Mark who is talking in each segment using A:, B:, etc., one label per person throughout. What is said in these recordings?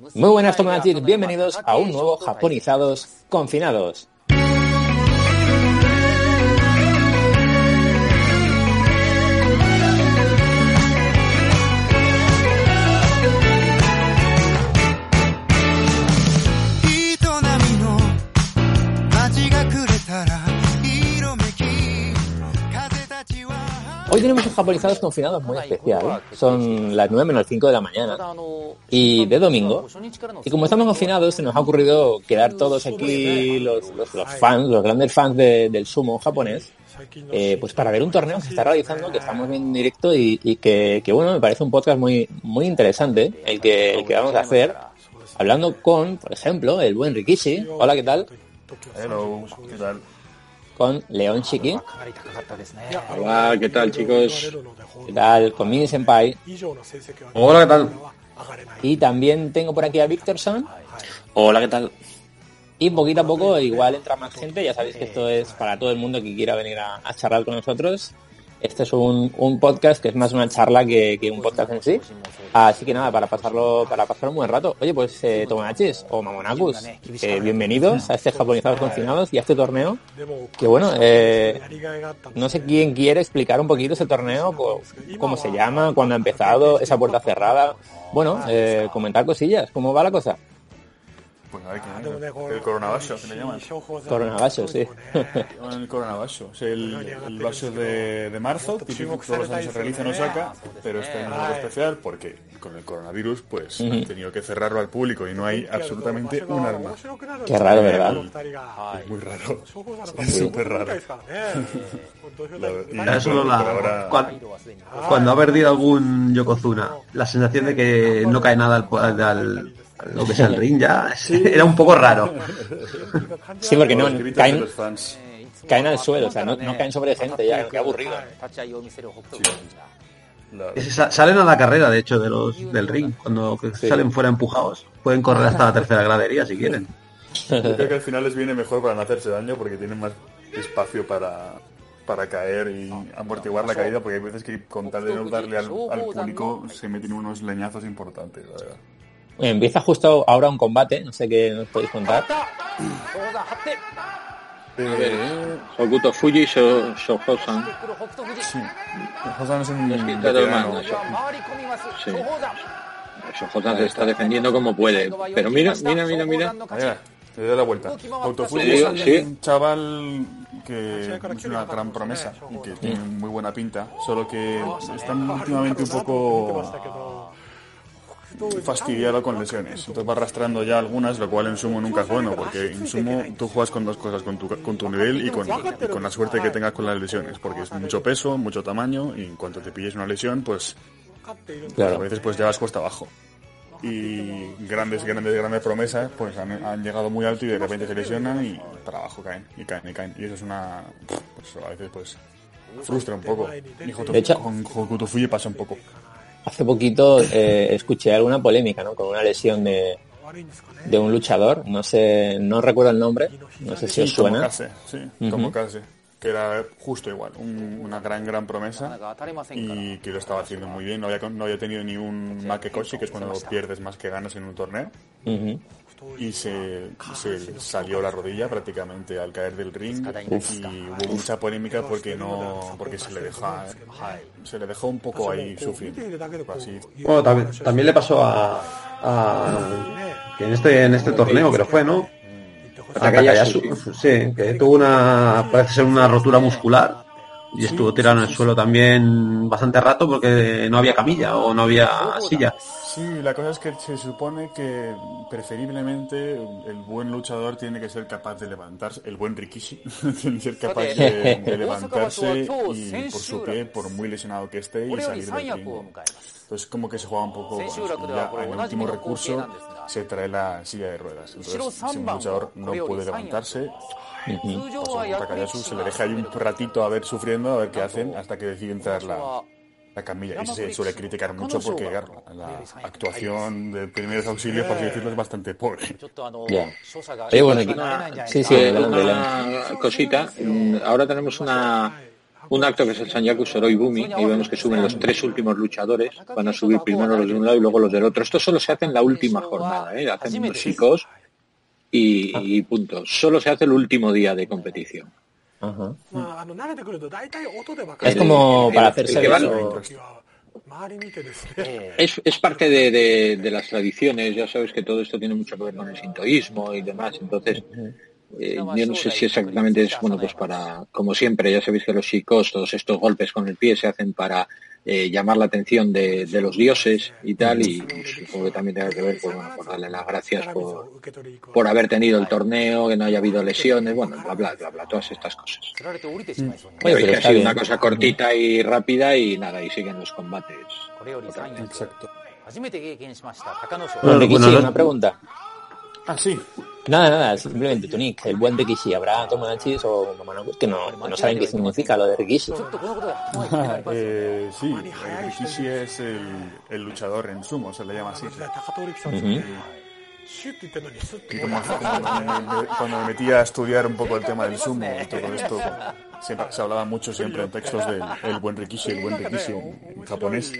A: Muy buenas Tomodachis, bienvenidos a un nuevo Japonizados Confinados. Hoy tenemos un japonizados confinados muy especial. Son las 9 menos 5 de la mañana y de domingo. Y como estamos confinados, se nos ha ocurrido quedar todos aquí, los, fans, los grandes fans del sumo japonés, eh, pues para ver un torneo que se está realizando, que estamos viendo en directo y, que, bueno, me parece un podcast muy, muy interesante el que, el que vamos a hacer, hablando con, por ejemplo, el buen Rikishi. Hola, ¿qué tal?
B: Hello, ¿qué tal?
A: Con León Chiqui.
C: Hola, ¿qué tal chicos?
A: ¿Qué tal? Con Mini Senpai.
B: Hola, ¿qué tal?
A: Y también tengo por aquí a Victorson.
C: Hola, ¿qué tal?
A: Y poquito a poco igual entra más gente, ya sabéis que esto es para todo el mundo que quiera venir a, a charlar con nosotros. Este es un, un, podcast que es más una charla que, que, un podcast en sí. Así que nada, para pasarlo, para pasar un buen rato. Oye, pues eh, Tomachis o Mamonakus, eh, bienvenidos a este Japonizados Confinados y a este torneo. Que bueno, eh, no sé quién quiere explicar un poquito ese torneo, cómo se llama, cuándo ha empezado, esa puerta cerrada. Bueno, eh, comentar cosillas, ¿cómo va la cosa?
B: Pues a ver qué El coronavirus, se le llaman.
A: Coronavirus, sí.
B: el coronavirus. Es el, el vaso de, de marzo, típico que todos los años se realiza en Osaka, pero este año es algo especial porque con el coronavirus pues han tenido que cerrarlo al público y no hay absolutamente un arma.
A: Qué raro, ¿verdad?
B: Es muy raro. Es súper raro.
D: La, solo la, cuando, cuando, ha perdido algún Yokozuna, la sensación de que no cae nada al, al lo que es el ring ya era un poco raro.
A: Sí, porque no caen, caen al suelo, o sea, no, no caen sobre gente ya, qué aburrido.
D: Salen a la carrera, de hecho, de los del ring, cuando salen fuera empujados. Pueden correr hasta la tercera gradería si quieren.
B: Yo creo que al final les viene mejor para no hacerse daño porque tienen más espacio para, para caer y amortiguar la caída, porque hay veces que con tal de no darle al, al público se meten unos leñazos importantes, la verdad.
A: Empieza justo ahora un combate, no sé qué nos podéis contar.
C: Eh, Hokuto Fuji y Shohosan.
B: Sí. Shohosan es un
C: veterano. Sí. Shohosan se está defendiendo como puede. Pero mira, mira, mira, mira.
B: Mira, te doy la vuelta. Hokuto Fuji es un chaval que es una gran promesa y que tiene muy buena pinta, solo que están últimamente un poco fastidiado con lesiones. Entonces va arrastrando ya algunas, lo cual en sumo nunca es bueno, porque en sumo tú juegas con dos cosas, con tu, con tu nivel y con, y con la suerte que tengas con las lesiones, porque es mucho peso, mucho tamaño, y en cuanto te pilles una lesión, pues, claro. a veces pues ya vas cuesta abajo. Y grandes, grandes, grandes promesas, pues han, han, llegado muy alto y de repente se lesionan y para abajo caen, y caen, y caen. Y eso es una, pues a veces pues frustra un poco. Y
A: de hecho,
B: con Hokuto Fuji pasa un poco
A: hace poquito eh, escuché alguna polémica, ¿no? Con una lesión de, de un luchador, no sé, no recuerdo el nombre, no sé si os suena.
B: Sí, uh -huh. que era justo igual, un, una gran, gran promesa y que lo estaba haciendo muy bien, no había, no había tenido ni un Makekoshi, que es cuando pierdes más que ganas en un torneo. Uh -huh y se, se, salió la rodilla prácticamente al caer del ring Uf. y hubo mucha polémica porque no porque se le deja se le dejó un poco ahí sufriendo así.
D: Bueno, también, también le pasó a, a, que en este en este torneo creo fue no Takayasu, sí, que tuvo una parece ser una rotura muscular y estuvo tirado en el suelo también bastante rato porque no había camilla o no había silla.
B: Sí, la cosa es que se supone que preferiblemente el buen luchador tiene que ser capaz de levantarse, el buen Rikishi tiene que ser capaz de, de levantarse y por su pie, por muy lesionado que esté, y salir del ring. Entonces como que se juega un poco, ya en el último recurso se trae la silla de ruedas. Entonces si un luchador no puede levantarse, -huh. Takayasu se le deja ahí un ratito a ver sufriendo, a ver qué hacen, hasta que deciden traer la, la camilla. Y se suele criticar mucho porque claro, la actuación de primeros auxilios, por así decirlo, es bastante pobre.
A: Yeah. Oye, bueno, aquí,
C: una, sí, sí, una, una cosita. Ahora tenemos una un acto que es el Sanyaku Soroi Bumi, y vemos que suben los tres últimos luchadores, van a subir primero los de un lado y luego los del otro. Esto solo se hace en la última jornada, ¿eh? hacen unos chicos y, punto. Solo se hace el último día de competición.
A: Es como para hacerse
C: es, es parte de, de, las tradiciones, ya sabes que todo esto tiene mucho que ver con el sintoísmo y demás, entonces eh, yo no sé si exactamente es, bueno, pues para, como siempre, ya sabéis que los chicos, todos estos golpes con el pie se hacen para eh, llamar la atención de, los dioses y tal, y supongo que también tiene que ver pues, bueno, por darle las gracias por, por haber tenido el torneo, que no haya habido lesiones, bueno, bla, bla, bla, bla todas estas cosas. Mm. ha sido una cosa cortita y rápida y nada, y siguen los combates.
B: Exacto.
A: Bueno, una pregunta.
B: Ah, sí.
A: Nada, nada, simplemente Tunic, el buen Rikishi. Habrá Tomodachis o Mamanokos que no, no saben qué significa lo de Rikishi.
B: eh, sí, el Rikishi es el, el, luchador en sumo, se le llama así. Y como, cuando me metí a estudiar un poco el tema del sumo y todo esto, siempre, se hablaba mucho siempre en textos del el buen Rikishi, el buen Rikishi en, japonés,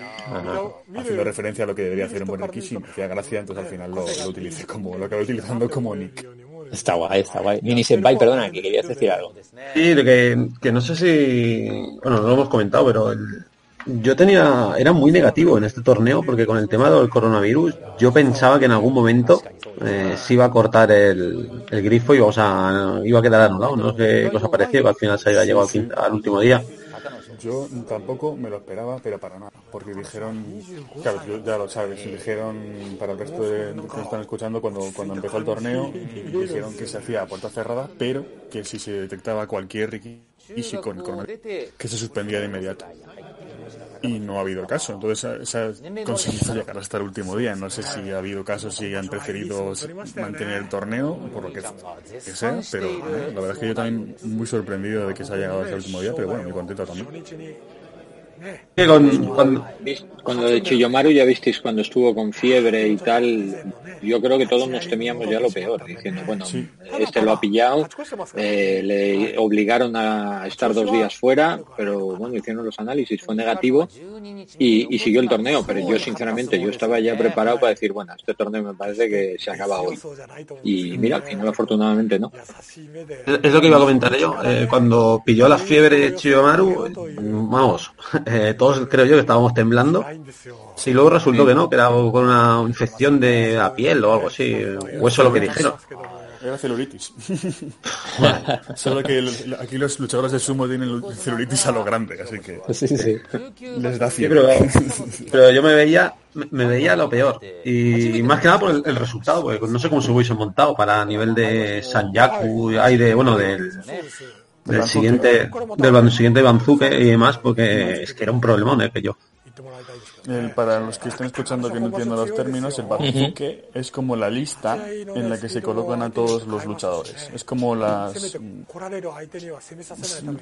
B: haciendo referencia a lo que debería hacer un buen Rikishi, me hacía gracia, entonces al final lo, lo utilicé como, lo acabé utilizando como nick.
A: Está guay, está guay. Mini Senpai, perdona, que querías decir algo.
D: Sí, de que, que no sé si, bueno, no lo hemos comentado, pero el, yo tenía, era muy negativo en este torneo porque con el tema del coronavirus yo pensaba que en algún momento eh, se iba a cortar el, el grifo y vamos a, iba a quedar anulado. No sé qué os ha parecido que al final se haya llegado al, último día.
B: Yo tampoco me lo esperaba, pero para nada, porque dijeron, claro, ya lo sabes, dijeron para el resto de que están escuchando cuando, cuando empezó el torneo, dijeron que se hacía a puerta cerrada, pero que si se detectaba cualquier rikishi con coronavirus, que se suspendía de inmediato y no ha habido caso. Entonces se ha conseguido llegar hasta el último día. No sé si ha habido casos, si han preferido mantener el torneo, por lo que, sea, pero eh, la verdad es que yo también muy sorprendido de que se haya llegado hasta el último día, pero bueno, muy contento también.
C: Cuando, cuando de Chiyomaru ya visteis cuando estuvo con fiebre y tal, yo creo que todos nos temíamos ya lo peor, diciendo, bueno, este lo ha pillado, eh, le obligaron a estar dos días fuera, pero bueno, hicieron los análisis, fue negativo y, siguió el torneo, pero yo sinceramente yo estaba ya preparado para decir, bueno, este torneo me parece que se acaba hoy. Y mira, al final afortunadamente no.
D: Es lo que iba a comentar yo, eh, cuando pilló la fiebre de Chiyomaru, vamos, eh, todos creo yo que estábamos temblando. Si luego resultó que no, que era con una infección de la piel o algo así, o eso lo que dijeron.
B: Era celulitis. Solo que aquí los luchadores de sumo tienen celulitis a lo grande, así que
A: sí, sí.
B: les da
D: fiebre. pero, yo me veía me veía lo peor. Y más que nada por el, resultado, porque no sé cómo se hubiese montado para nivel de Sanyaku, hay de, bueno, del del siguiente del siguiente Banzuke y demás porque es que era un problemón ¿eh? Que yo
B: para los que estén escuchando que no entiendo los términos, el Banzuke es como la lista en la que se colocan a todos los luchadores. Es como las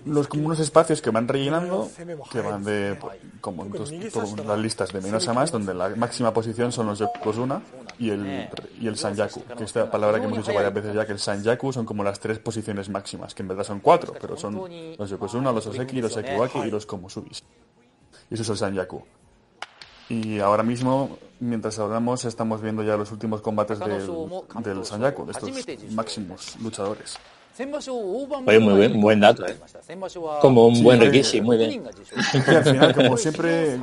B: los como unos espacios que van rellenando, que van de como las listas de menos a más, donde la máxima posición son los Yokozuna y el y el Sanyaku, que esta palabra que hemos dicho varias veces ya que el Sanyaku son como las tres posiciones máximas, que en verdad son cuatro, pero son los Yokozuna, los Oseki, los Ekiwaki y los Komosubis. Y eso es el Sanyaku. Y ahora mismo, mientras hablamos, estamos viendo ya los últimos combates del, del Sanyaku, de estos máximos luchadores.
A: Oye, muy buen, buen dato, ¿eh? Como un buen Rikishi, muy bien.
B: al final, como siempre, eh,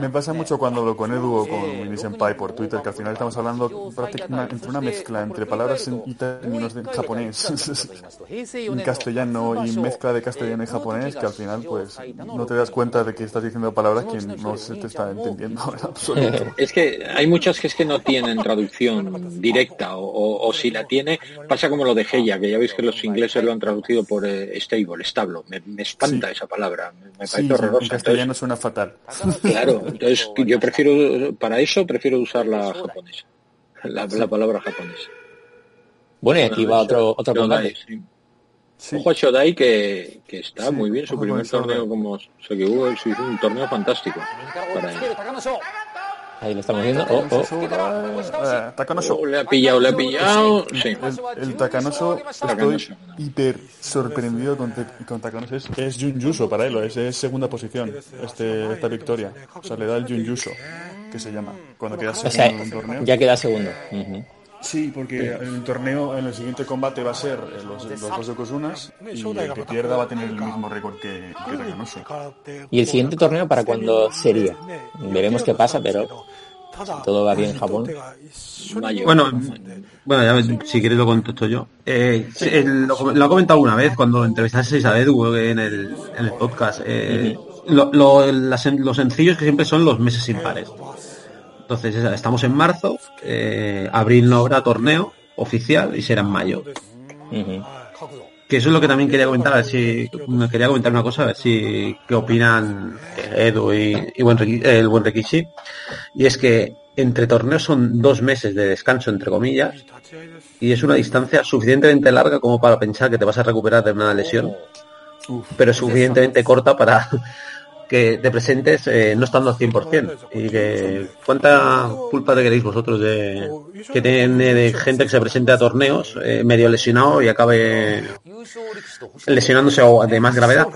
B: me pasa mucho cuando hablo con Edu o con Mini Senpai por Twitter, que al final estamos hablando prácticamente entre una mezcla entre palabras y términos de japonés, en castellano y mezcla de castellano y japonés, que al final, pues, no te das cuenta de que estás diciendo palabras que no se te está entendiendo en absoluto.
C: Es que hay muchas que es que no tienen traducción directa, o, o si la tiene, pasa como lo de Heya, que ya veis que los ingleses lo han traducido por eh, stable, establo. Me, espanta esa palabra, me, parece horrorosa. En
B: castellano suena fatal.
C: Claro, entonces yo prefiero, para eso prefiero usar la japonesa, la, palabra japonesa.
A: Bueno, y aquí va otro, otro combate.
C: Ojo a Shodai que, que está muy bien, su primer torneo como hubo, un torneo fantástico para él.
A: Ahí lo estamos viendo. Oh, oh.
B: Eh, Takanoso.
C: Oh, le ha pillado, le ha pillado. Sí.
B: El, el Takanoso, estoy hiper sorprendido con, te- con Takanoso. Es, es Junjuso para él, es, es segunda posición este, esta victoria. O sea, le da el Junjuso, que se llama, cuando queda
A: O
B: segundo
A: sea,
B: en un torneo.
A: ya queda segundo.
B: Sí, porque en el torneo, en el siguiente combate va a ser eh, los, los dos Yokozunas y el que pierda va a tener el mismo récord que, que Takanoso.
A: ¿Y el siguiente torneo para cuándo sería? Veremos qué pasa, pero si todo va bien en Japón.
D: Bueno, bueno, ya ves, si quieres lo contesto yo. Eh, el- lo, lo he comentado una vez cuando entrevistasteis a Edu en el, en el podcast. Eh, lo, lo, las- los sencillos que siempre son los meses impares. Entonces, estamos en marzo, eh, abril no habrá torneo oficial y será en mayo. Que eso es lo que también quería comentar, a ver si me quería comentar una cosa, a ver si qué opinan Edu y, y buen el buen Rikishi. Y es que entre torneos son dos meses de descanso, entre comillas, y es una distancia suficientemente larga como para pensar que te vas a recuperar de una lesión, pero suficientemente corta para que te presentes eh, no estando al 100%. Y que, ¿cuánta culpa te queréis vosotros de que tiene de gente que se presente a torneos eh, medio lesionado y acabe lesionándose o de más gravedad?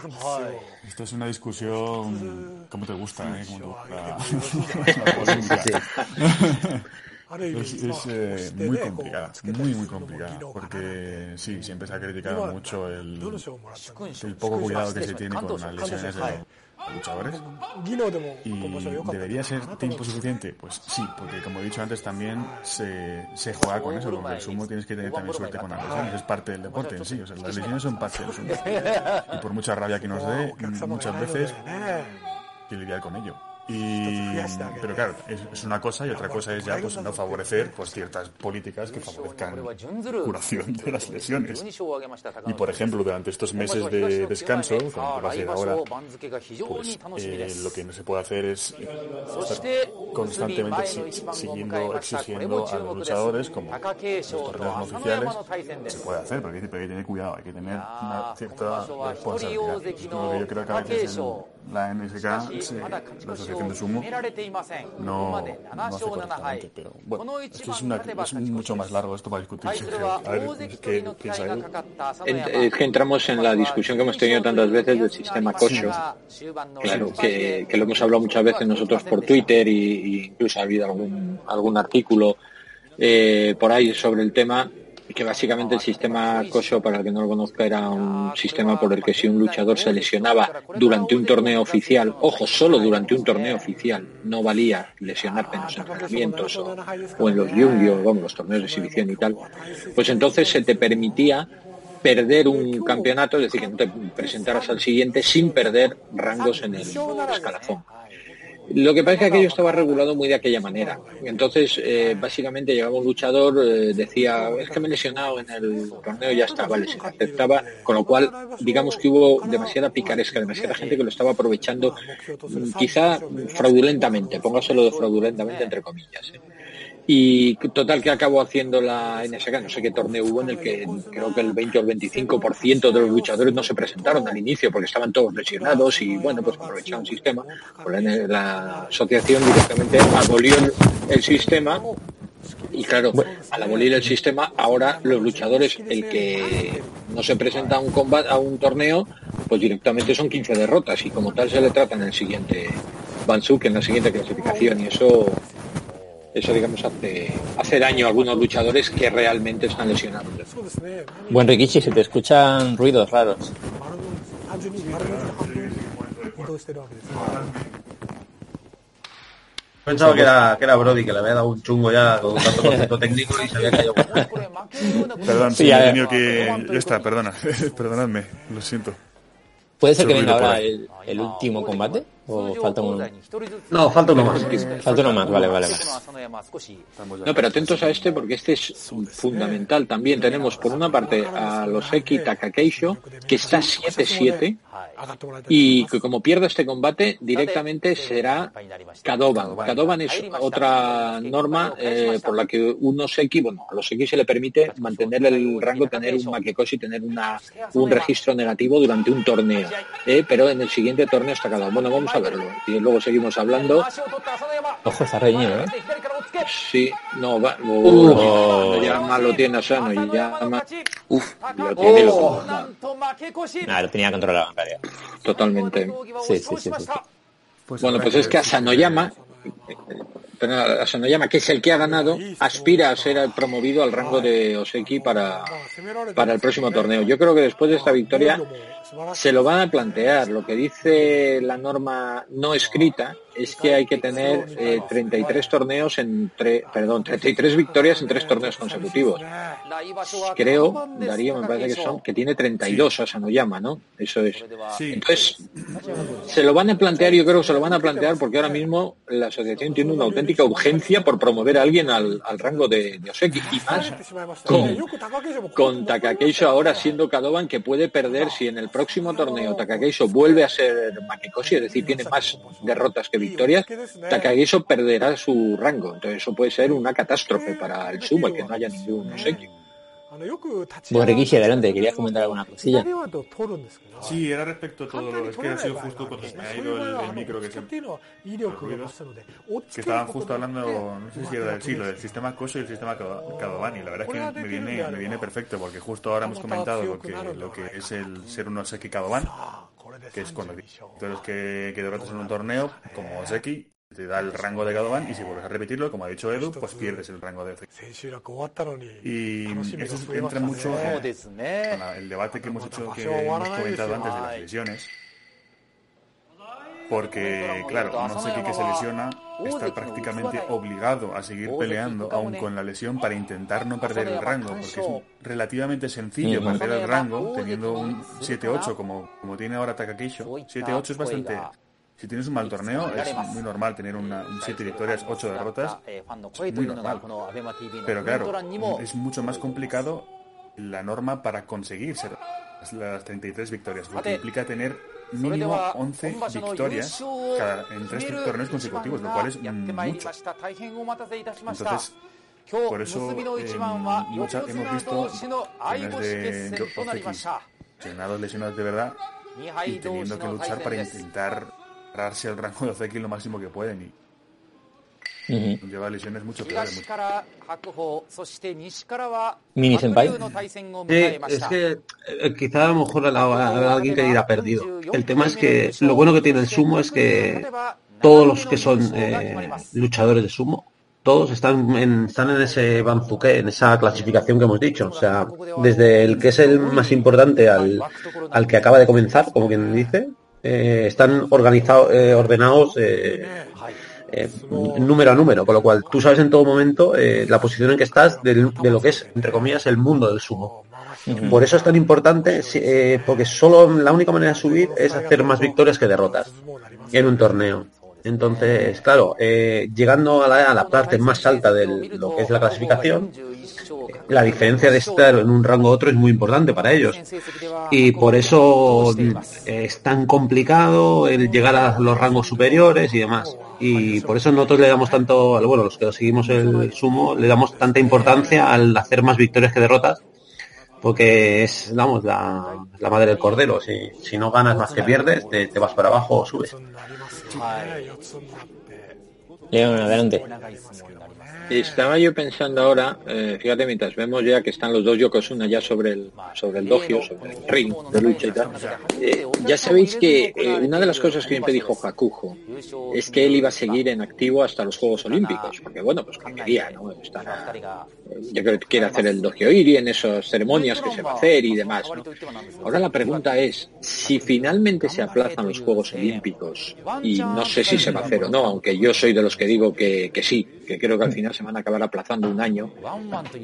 B: Esto es una discusión, ¿cómo te gusta? Eh? ¿Cómo te gusta? La polémica. Es, es, eh, muy complicada, muy muy complicada, porque sí, siempre se ha criticado mucho el, el poco cuidado que se tiene con las lesiones de luchadores y debería ser tiempo suficiente, pues sí, porque como he dicho antes también se, se juega con eso, con el sumo tienes que tener también suerte con las lesiones, es parte del deporte en sí, o sea, las lesiones son parte del sumo. Y por mucha rabia que nos dé, muchas veces que lidiar con ello. Y, pero claro, es, es una cosa y otra cosa es ya pues no favorecer pues ciertas políticas que favorezcan curación de las lesiones. Y por ejemplo, durante estos meses de descanso, como va a ser ahora, pues eh, lo que no se puede hacer es estar constantemente si- siguiendo, exigiendo a los luchadores, como los torneos no oficiales, se puede hacer, pero hay que, pero hay que tener cuidado, hay que tener una cierta responsabilidad. Es lo que yo creo que a veces en la NSK, se- la Asociación de Sumo, no, no hace correctamente. Pero bueno, es que es, una, es mucho más largo esto para discutirse. creo. A ver, ¿qué piensa él?
C: En- Es que entramos en la discusión que hemos tenido tantas veces del sistema Kosho. Claro, que, que lo hemos hablado muchas veces nosotros por Twitter y, y incluso ha habido algún, algún artículo eh, por ahí sobre el tema que básicamente el sistema Kosho, para el que no lo conozca, era un sistema por el que si un luchador se lesionaba durante un torneo oficial, ojo, solo durante un torneo oficial, no valía lesionarte en los entrenamientos o, o en los yungyo, vamos, los torneos de exhibición y tal, pues entonces se te permitía perder un campeonato, es decir, que no te presentaras al siguiente sin perder rangos en el escalafón. Lo que pasa es que aquello estaba regulado muy de aquella manera. Entonces, eh, básicamente llegaba un luchador, eh, decía, es que me he lesionado en el torneo, ya está, vale, se aceptaba, con lo cual, digamos que hubo demasiada picaresca, demasiada gente que lo estaba aprovechando, mm, quizá fraudulentamente, póngaselo de fraudulentamente entre comillas. ¿eh? Y total que acabó haciendo la NSK, no sé qué torneo hubo en el que creo que el 20 o el 25% de los luchadores no se presentaron al inicio porque estaban todos lesionados y bueno, pues aprovecharon el sistema. Pues la, la asociación directamente abolió el, el sistema y claro, al abolir el sistema, ahora los luchadores, el que no se presenta a un combate, a un torneo, pues directamente son 15 derrotas y como tal se le trata en el siguiente Bansuk, en la siguiente clasificación y eso eso digamos hace, hace daño a algunos luchadores que realmente están lesionados.
A: Buen Rikichi, se te escuchan ruidos raros.
D: Pensaba que era, que era Brody, que le había dado un chungo ya con un tanto concepto técnico y se había caído.
B: Perdón,
A: Sí,
B: he tenido que... Ya está, perdona, perdonadme, lo siento.
A: ¿Puede ser que venga ahora el último combate? ¿O falta uno?
D: No, falta uno más.
A: Falta uno más, vale, vale. vale.
C: No, pero atentos a este porque este es fundamental también. Tenemos por una parte a los Eki Takakeisho, que está 7-7 y que como pierda este combate directamente será Kadoban. Kadoban es otra norma eh, por la que unos Eki, bueno, a los Eki se le permite mantener el rango, tener un Makekoshi, tener una, un registro negativo durante un torneo, eh, pero en el siguiente torneo está Kadoban. Bueno, vamos a a verlo. Y luego seguimos hablando.
A: Ojo, está reñido, ¿eh?
C: Sí, no, va, uh, llama lo tiene Asano y llama. Uf, lo tiene
A: lo, nah, lo tenía controlado en realidad.
C: Totalmente.
A: Sí, sí, sí. sí,
C: Pues bueno, pues es que Llama llama que es el que ha ganado, aspira a ser promovido al rango de Oseki para, para el próximo torneo. Yo creo que después de esta victoria se lo van a plantear. Lo que dice la norma no escrita es que hay que tener 33 eh, torneos en tre, perdón, 33 victorias en tres torneos consecutivos. Creo, Darío, me parece que son que tiene 32 a Sanoyama, ¿no? Eso es. Entonces, se lo van a plantear, yo creo que se lo van a plantear porque ahora mismo la asociación tiene una auténtica urgencia por promover a alguien al, rango de, Oseki y más con, con Takakeiso ahora siendo Kadoban que puede perder si en el próximo torneo Takakeiso vuelve a ser Makekoshi, es decir, tiene más derrotas que victorias, Takagi perderá su rango. Entonces eso puede ser una catástrofe para el sumo, que no haya ningún obsequio.
A: Bueno, Rikishi, adelante, quería comentar alguna cosilla.
B: Sí, era respecto a todo lo es que ha sido justo cuando se me ha ido el, micro que se que estaban justo hablando, no sé si era del, sí, del sistema Koso y el sistema Kadovani. La verdad es que me viene, me viene perfecto porque justo ahora hemos comentado lo que, lo que es el ser un Oseki Kadoban, que es cuando todos los que, que derrotas en un torneo, como Oseki, te da el rango de Gadoban y si vuelves a repetirlo, como ha dicho Edu, pues pierdes el rango de. Y eso entra mucho en el debate que hemos hecho, que hemos comentado antes de las lesiones. Porque, claro, no sé qué que se lesiona está prácticamente obligado a seguir peleando aún con la lesión para intentar no perder el rango, porque es relativamente sencillo perder el rango teniendo un 7-8 como, como tiene ahora Takakisho. 7-8 es bastante si tienes un mal torneo, es muy normal tener una, siete victorias, ocho derrotas. Es muy normal. Pero claro, es mucho más complicado la norma para conseguir ser las 33 victorias, porque implica tener mínimo 11 victorias en tres torneos consecutivos, lo cual es mucho. Entonces, por eso eh, hemos visto de lesionados, lesionados de verdad y teniendo que luchar para intentar agarrarse al rango de Ozeki lo máximo que pueden y Lleva lesiones mucho peores.
A: Mini Senpai.
D: Sí, es que eh, quizá a lo mejor a, alguien que irá perdido. El tema es que lo bueno que tiene el sumo es que todos los que son eh, luchadores de sumo, todos están en, están en ese banzuque, en esa clasificación que hemos dicho. O sea, desde el que es el más importante al, al que acaba de comenzar, como quien dice, eh, están organizados, eh, ordenados eh, número a número, con lo cual tú sabes en todo momento la posición en que estás de, lo que es, entre comillas, el mundo del sumo. Por eso es tan importante, porque solo la única manera de subir es hacer más victorias que derrotas en un torneo. Entonces, claro, llegando a la, a la, parte más alta de lo que es la clasificación, la diferencia de estar en un rango u otro es muy importante para ellos. Y por eso es tan complicado el llegar a los rangos superiores y demás. Y por eso nosotros le damos tanto, bueno, los que seguimos el sumo, le damos tanta importancia al hacer más victorias que derrotas, porque es, vamos, la, madre del cordero. Si, si no ganas más que pierdes, te, te vas para abajo o subes.
A: León, adelante.
C: Estaba yo pensando ahora, eh, fíjate, mientras vemos ya que están los dos Yokozuna ya sobre el sobre el dogio, sobre el ring de lucha y tal, eh, ya sabéis que eh, una de las cosas que siempre dijo Hakujo es que él iba a seguir en activo hasta los Juegos Olímpicos, porque bueno, pues quería, ¿no? yo creo que quiere hacer el dogio iri en esas ceremonias que se va a hacer y demás, ¿no? Ahora la pregunta es, si finalmente se aplazan los Juegos Olímpicos, y no sé si se va a hacer o no, aunque yo soy de los que digo que, que sí, que creo que al final se van a acabar aplazando un año.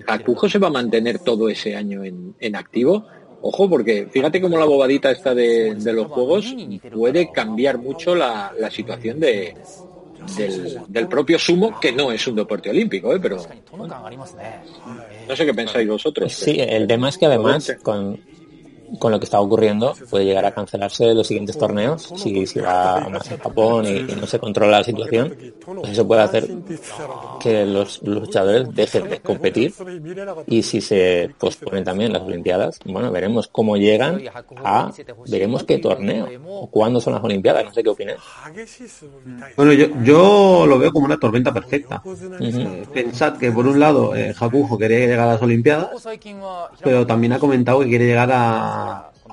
C: ¿Acujo se va a mantener todo ese año en, en activo? Ojo, porque fíjate cómo la bobadita esta de, los juegos puede cambiar mucho la, la situación de, del, propio sumo, que no es un deporte olímpico, ¿eh? pero no sé qué pensáis vosotros.
A: Sí, el tema es que además con, con lo que está ocurriendo puede llegar a cancelarse los siguientes torneos si, si va más en Japón y, no se controla la situación. Pues eso puede hacer que los, luchadores dejen de competir y si se posponen también las Olimpiadas bueno veremos cómo llegan a veremos qué torneo o cuándo son las Olimpiadas no sé qué opinas
D: bueno yo, yo lo veo como una tormenta perfecta. Pensad que por un lado eh, Hakujo quería llegar a las Olimpiadas pero también ha comentado que quiere llegar a,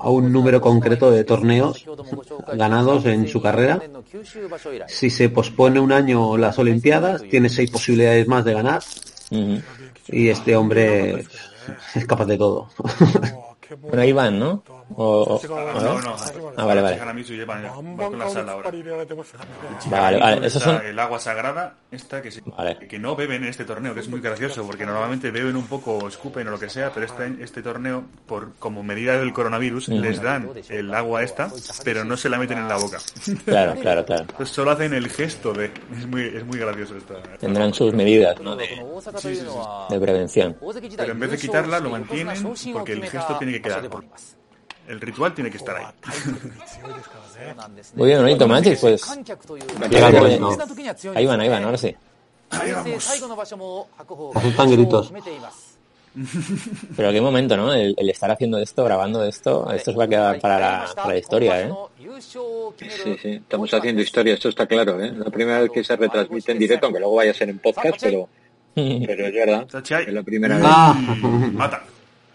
D: un número concreto de torneos ganados en su carrera. Si se pospone un año las Olimpiadas, tiene seis posibilidades más de ganar. Y este hombre es capaz de todo.
A: Bueno, ahí van, ¿no? O,
B: no, no,
A: Ah, vale, vale. Vale, vale. Esos son...
B: El agua sagrada, esta que, que no beben en este torneo, que es muy gracioso, porque normalmente beben un poco escupen o lo que sea, pero este, este torneo, por como medida del coronavirus, les dan el agua esta, pero no se la meten en la boca.
A: Claro, claro, claro.
B: Entonces solo hacen el gesto de... Es muy, es muy gracioso esta...
A: Tendrán sus medidas, ¿no? De, de prevención.
B: Pero en vez de quitarla, lo mantienen porque el gesto tiene que quedar el ritual tiene que estar ahí.
A: Muy bien, bonito, Magic, pues. Ahí van, ahí van, ahora sí.
B: Ahí vamos.
D: Asustan gritos.
A: Pero qué momento, ¿no? El, estar haciendo esto, grabando esto, esto se va a quedar para la, para la historia, ¿eh?
C: Sí, sí, estamos haciendo historia, esto está claro, ¿eh? La primera vez que se retransmite en directo, aunque luego vaya a ser en podcast, pero, pero es verdad, es la primera vez.
B: Ah. Mata.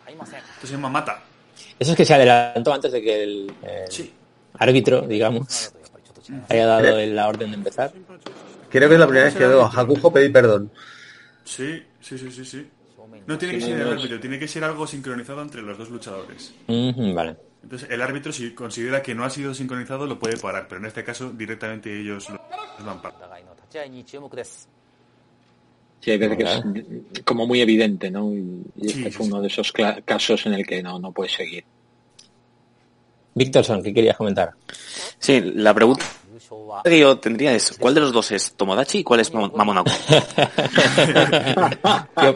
B: Esto se llama mata.
A: Eso es que se adelantó antes de que el, árbitro, digamos, haya dado la orden de empezar.
D: Creo que es la primera vez que veo a Hakujo pedir perdón.
B: Sí, sí, sí, sí, sí. No tiene que ser el árbitro, tiene que ser algo sincronizado entre los dos luchadores.
A: vale.
B: Entonces, el árbitro, si considera que no ha sido sincronizado, lo puede parar, pero en este caso, directamente ellos lo van a
C: Sí, hay veces que es como muy evidente, ¿no? Y, este fue uno de esos casos en el que no, no puedes seguir.
A: Víctorson, ¿qué querías comentar?
E: Sí, la pregunta que yo tendría es, ¿cuál de los dos es Tomodachi y cuál es Mamonaku?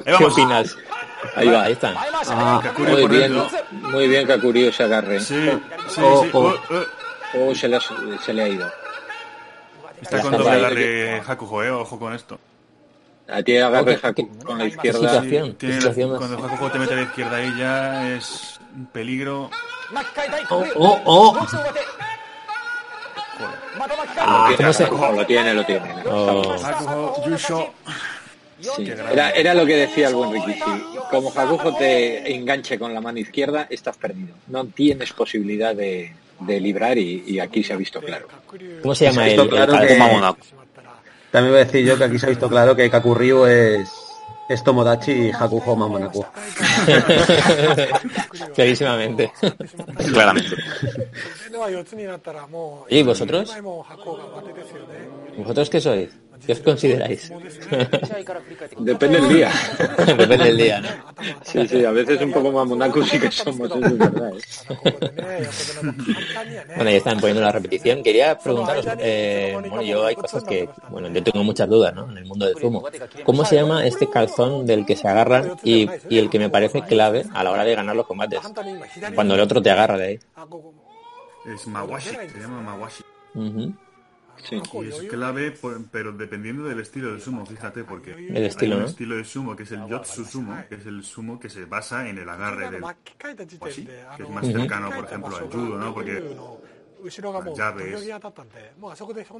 A: ¿Qué, opinas?
C: Ahí va, ahí están. Ah, muy bien, muy bien Kakuri se agarre.
B: Sí, sí, oh, sí. Oh.
C: Oh, se, le ha, se le ha ido.
B: Está con doble agarre Hakujo, eh, ojo con esto.
C: A ti agarre con la izquierda.
B: cuando Hakujo te mete a la izquierda ahí ya es un peligro.
D: Oh, oh, oh.
C: Lo tiene, lo tiene, oh. Era, era, lo que decía el buen Rikishi. Como Hakujo te enganche con la mano izquierda, estás perdido. No tienes posibilidad de, de librar y, y, aquí se ha visto claro.
A: ¿Cómo se llama el,
D: claro el, el, también voy a decir yo que aquí se ha visto claro que Kakuryu es, es Tomodachi y Hakuho Mamonaku.
A: Clarísimamente.
E: Claramente.
A: ¿Y vosotros? ¿Vosotros qué sois? ¿Qué os consideráis?
C: Depende del día.
A: Depende del día, ¿no?
C: Sí, sí, a veces un poco mamonaku sí que somos, eso es verdad. ¿eh?
A: Bueno, ya están poniendo la repetición. Quería preguntaros, eh, bueno, yo hay cosas que, bueno, yo tengo muchas dudas, ¿no? En el mundo del zumo. ¿Cómo se llama este calzón del que se agarran y, y el que me parece clave a la hora de ganar los combates? Cuando el otro te agarra de ahí.
B: Es Mawashi, se llama Mawashi.
C: Sí.
B: Y es clave, pero dependiendo del estilo de sumo, fíjate, porque
A: el estilo,
B: hay
A: un
B: ¿no? estilo de sumo que es el Yotsu sumo, que es el sumo que se basa en el agarre del washi, que es más cercano, por ejemplo, al judo, ¿no? Porque llaves.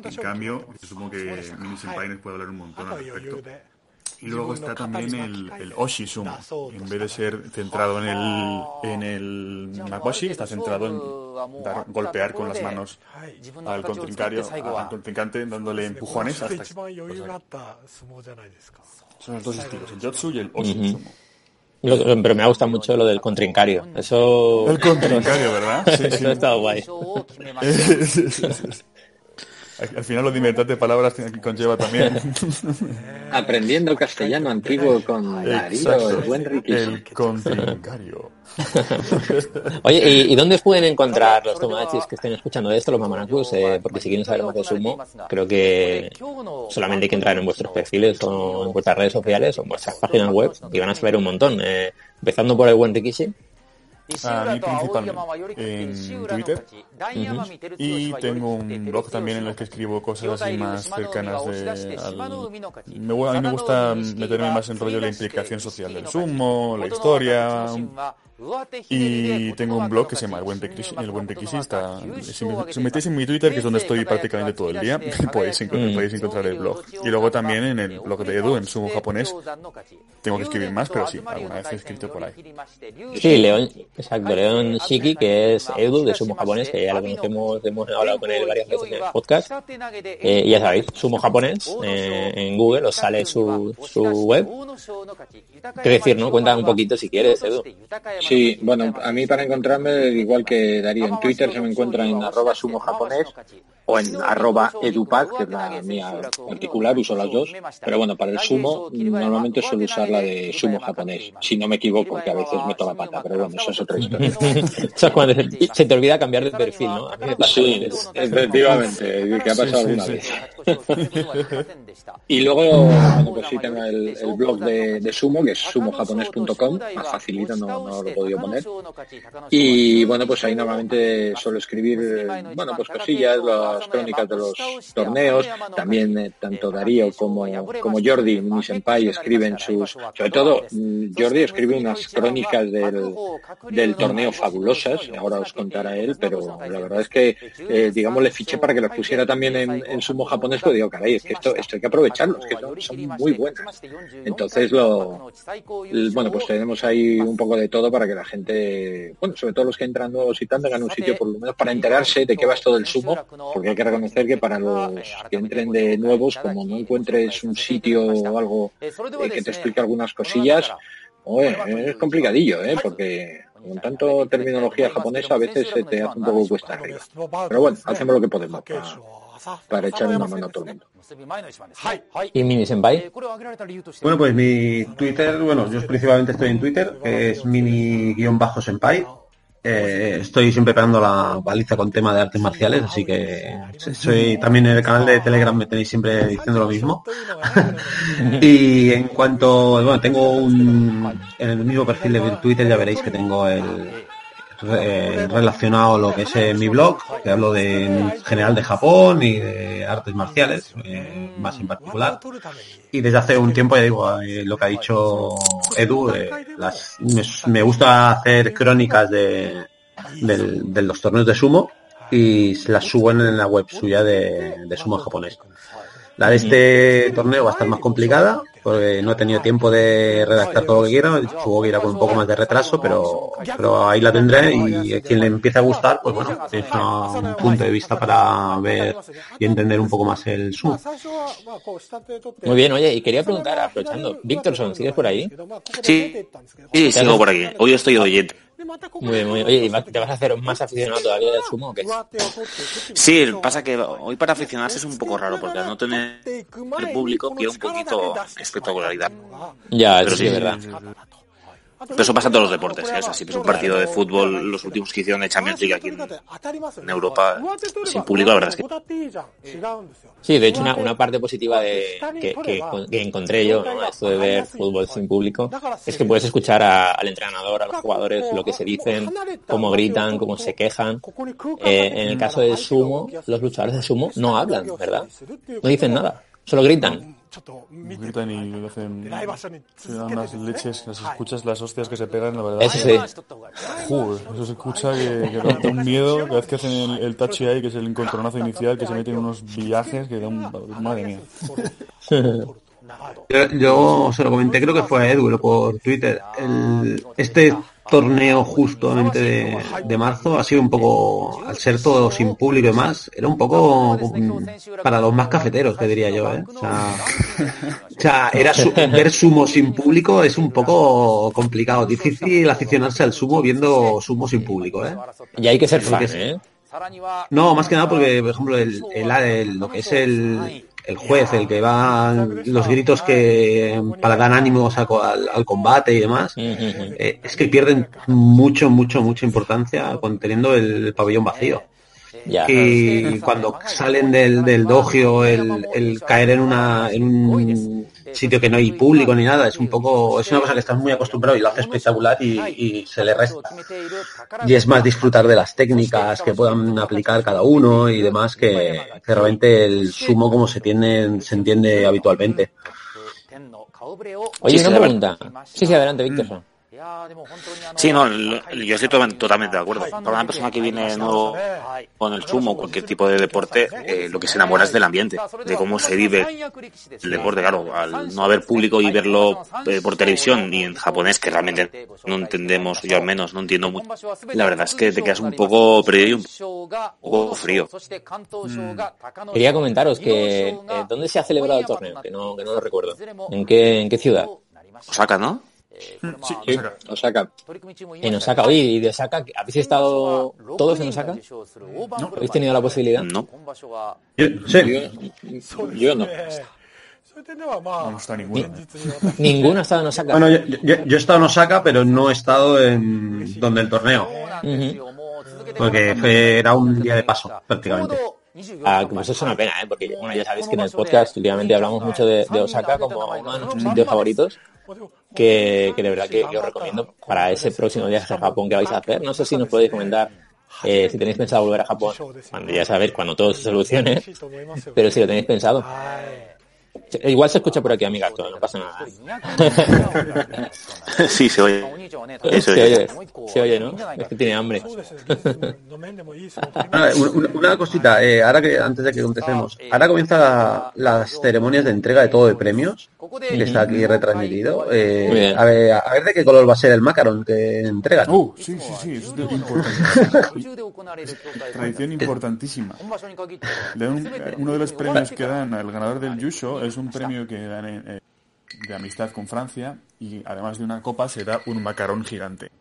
B: En cambio, supongo que Mini Senpai puede hablar un montón al respecto. Y luego está también el, el Oshi Sumo. En vez de ser centrado en el, en el Makoshi, está centrado en dar, golpear con las manos al contrincario, al contrincante, dándole empujones hasta que... Son los dos estilos, el Jotsu y el Oshi Sumo.
A: Pero me ha gustado mucho lo del contrincario. Eso.
B: El contrincario, ¿verdad?
A: Sí, Eso ha estado guay.
B: Al final lo de inventar de palabras conlleva también.
C: Aprendiendo castellano antiguo con Darío, el buen Ricky.
B: El contrincario.
A: Oye, ¿y, dónde pueden encontrar los tomachis que estén escuchando esto, los mamanakus? Eh, porque si quieren saber más de sumo, creo que solamente hay que entrar en vuestros perfiles o en vuestras redes sociales o en vuestras páginas web y van a saber un montón. Eh, empezando por el buen Rikishi.
B: A mí principalmente en Twitter. y tengo un blog también en el que escribo cosas así más cercanas de al... me, a mí me gusta meterme más en rollo de la implicación social del sumo, la historia y tengo un blog que se llama El Buen, el Buen Tequisista. Si me metéis en mi Twitter, que es donde estoy prácticamente todo el día, podéis, encontrar, podéis encontrar el blog. Y luego también en el blog de Edu, en sumo japonés, tengo que escribir más, pero sí, alguna vez he escrito por ahí.
A: Sí, León, exacto, León Shiki, que es Edu de sumo japonés, que ya lo conocemos, hemos hablado con él varias veces en el podcast. Eh, y ya sabéis, sumo japonés, eh, en Google os sale su, su web. Qué decir, ¿no? Cuenta un poquito si quieres, Edu.
C: Sí, bueno, a mí para encontrarme, igual que Darío, en Twitter se me encuentra en arroba sumo japonés o en arroba edupac, que es la mía particular, uso las dos. Pero bueno, para el sumo normalmente suelo usar la de sumo japonés, si no me equivoco, que a veces me toma pata, pero bueno, eso es otra historia.
A: se te olvida cambiar de perfil, ¿no?
C: Sí, efectivamente, que ha pasado alguna vez. y luego, bueno, pues sí tengo el, blog de, sumo, que es sumojaponés.com, más facilita, no, no lo podido poner. Y bueno, pues ahí normalmente suelo escribir, bueno, pues cosillas, las crónicas de los torneos. También eh, tanto Darío como, como Jordi, mi senpai, escriben sus, sobre todo mm, Jordi escribe unas crónicas del, del torneo fabulosas, ahora os contará él, pero la verdad es que, eh, digamos, le fiché para que las pusiera también en, en sumo japonés, caray, es que esto, esto hay que aprovecharlo, que son, muy buenas. Entonces lo, bueno, pues tenemos ahí un poco de todo para que la gente, bueno, sobre todo los que entran nuevos y tal, tengan un sitio por lo menos para enterarse de qué va esto del sumo, porque hay que reconocer que para los que entren de nuevos, como no encuentres un sitio o algo eh, que te explique algunas cosillas, es complicadillo, ¿eh? porque con tanto terminología japonesa a veces se te hace un poco cuesta arriba. Pero bueno, hacemos lo que podemos para, echar una mano a todo el mundo.
A: ¿Y Mini Senpai?
D: Bueno, pues mi Twitter, bueno, yo principalmente estoy en Twitter, que es mini-senpai. Eh, estoy siempre pegando la baliza con tema de artes marciales, así que soy también en el canal de Telegram me tenéis siempre diciendo lo mismo. y en cuanto, bueno, tengo un, en el mismo perfil de Twitter ya veréis que tengo el, eh, relacionado a lo que es eh, mi blog, que hablo de en general de Japón y de artes marciales, eh, más en particular. Y desde hace un tiempo, ya digo, lo que ha dicho Edu, las, me, gusta hacer crónicas de, de, los torneos de sumo y las subo en la web suya de sumo japonés. La de este torneo va a estar más complicada, porque no he tenido tiempo de redactar todo lo que quiero, supongo que irá con un poco más de retraso, pero, pero ahí la tendré y a quien le empiece a gustar, pues bueno, es un punto de vista para ver y entender un poco más el Zoom.
A: Muy bien, oye, y quería preguntar, aprovechando, Víctorson, ¿sigues por ahí?
E: Sí, sí, sigo por aquí. Hoy estoy oyente.
A: Muy bien, muy bien. Oye, ¿y te vas a hacer más aficionado todavía del sumo o qué?
E: Sí, pasa que hoy para aficionarse es un poco raro porque al no tener el público quiere un poquito espectacularidad.
A: Ya, eso sí, es verdad.
E: Pero eso pasa en todos los deportes, ¿eh? así. Es un partido de fútbol, los últimos que hicieron de Champions League aquí en, Europa, sin público, la verdad es que...
A: Sí, de hecho, una, parte positiva de que, encontré yo, ¿no? esto de ver fútbol sin público, es que puedes escuchar al entrenador, a los jugadores, lo que se dicen, cómo gritan, cómo se quejan. Eh, en el caso del sumo, los luchadores de sumo no hablan, ¿verdad? No dicen nada, solo gritan
B: gritan y hacen se dan las leches, las escuchas, las hostias que se pegan, la verdad.
A: Eso sí.
B: eso se escucha que, que da un miedo cada vez que hacen el, el touchy ahí, que es el encontronazo inicial, que se meten unos viajes que da un... Madre mía.
D: Yo, yo, se lo comenté, creo que fue a Edu por Twitter. El, este torneo justamente de, de, marzo ha sido un poco, al ser todo sin público y demás, era un poco para los más cafeteros, te diría yo. ¿eh? O, sea, era ver sumo sin público es un poco complicado, difícil aficionarse al sumo viendo sumo sin público. ¿eh?
A: Y hay que ser fan, ¿eh?
D: No, más que nada porque, por ejemplo, el, el, lo que es el, el juez, el que va los gritos que para dar ánimos al, combate y demás, eh, es que pierden mucho, mucho, mucha importancia conteniendo el pabellón vacío. y cuando salen del, del dogio, el, el caer en una en un, sitio que no hay público ni nada. Es un poco, es una cosa que estás muy acostumbrado y lo hace espectacular y, se le resta. Y es más disfrutar de las técnicas que puedan aplicar cada uno y demás que, realmente el sumo como se tiene, se entiende habitualmente.
A: Oye, una pregunta. Sí, sí, adelante, Víctor.
E: Sí, no, yo estoy totalmente de acuerdo. Para una persona que viene nuevo con el sumo, cualquier tipo de deporte, eh, lo que se enamora es del ambiente, de cómo se vive el deporte. Claro, al no haber público y verlo eh, por televisión y en japonés, que realmente no entendemos, yo al menos no entiendo mucho, la verdad es que te quedas un poco perdido y un poco frío.
A: Mm. Quería comentaros que eh, ¿dónde se ha celebrado el torneo? Que no, que no lo recuerdo. ¿En qué, en qué ciudad?
E: Osaka, ¿no?
C: Sí, Osaka.
A: En Osaka, oye, ¿y de Osaka? ¿Habéis estado todos en Osaka? ¿No? ¿Habéis tenido la posibilidad?
E: No.
C: Sí. Yo, no.
B: No está ninguno.
A: Ninguno ha estado en Osaka.
D: Bueno, yo, he estado en Osaka, pero no he estado en donde el torneo. Porque era un día de paso, prácticamente.
A: Ah, pues eso es una pena, ¿eh? porque bueno, ya sabéis que en el podcast últimamente hablamos mucho de, de Osaka como uno de nuestros sitios favoritos que, que de verdad que yo os recomiendo para ese próximo viaje a Japón que vais a hacer. No sé si nos podéis comentar eh, si tenéis pensado volver a Japón, cuando ya sabéis, cuando todo se solucione, pero si lo tenéis pensado. Igual se escucha por aquí a mi gato, no pasa nada.
E: sí, se oye.
A: se, oye. se oye, ¿no? Es que tiene hambre.
D: Una, cosita, eh, ahora que antes de que contestemos, ahora comienza las ceremonias de entrega de todo de premios, está aquí retransmitido. Eh, a, ver, a, ver, de qué color va a ser el macaron que entregan.
B: Uh, sí, sí, sí, es Tradición importantísima. uno de los premios que dan al ganador del Yusho es un premio que dan eh, de amistad con Francia y además de una copa se da un macarón gigante.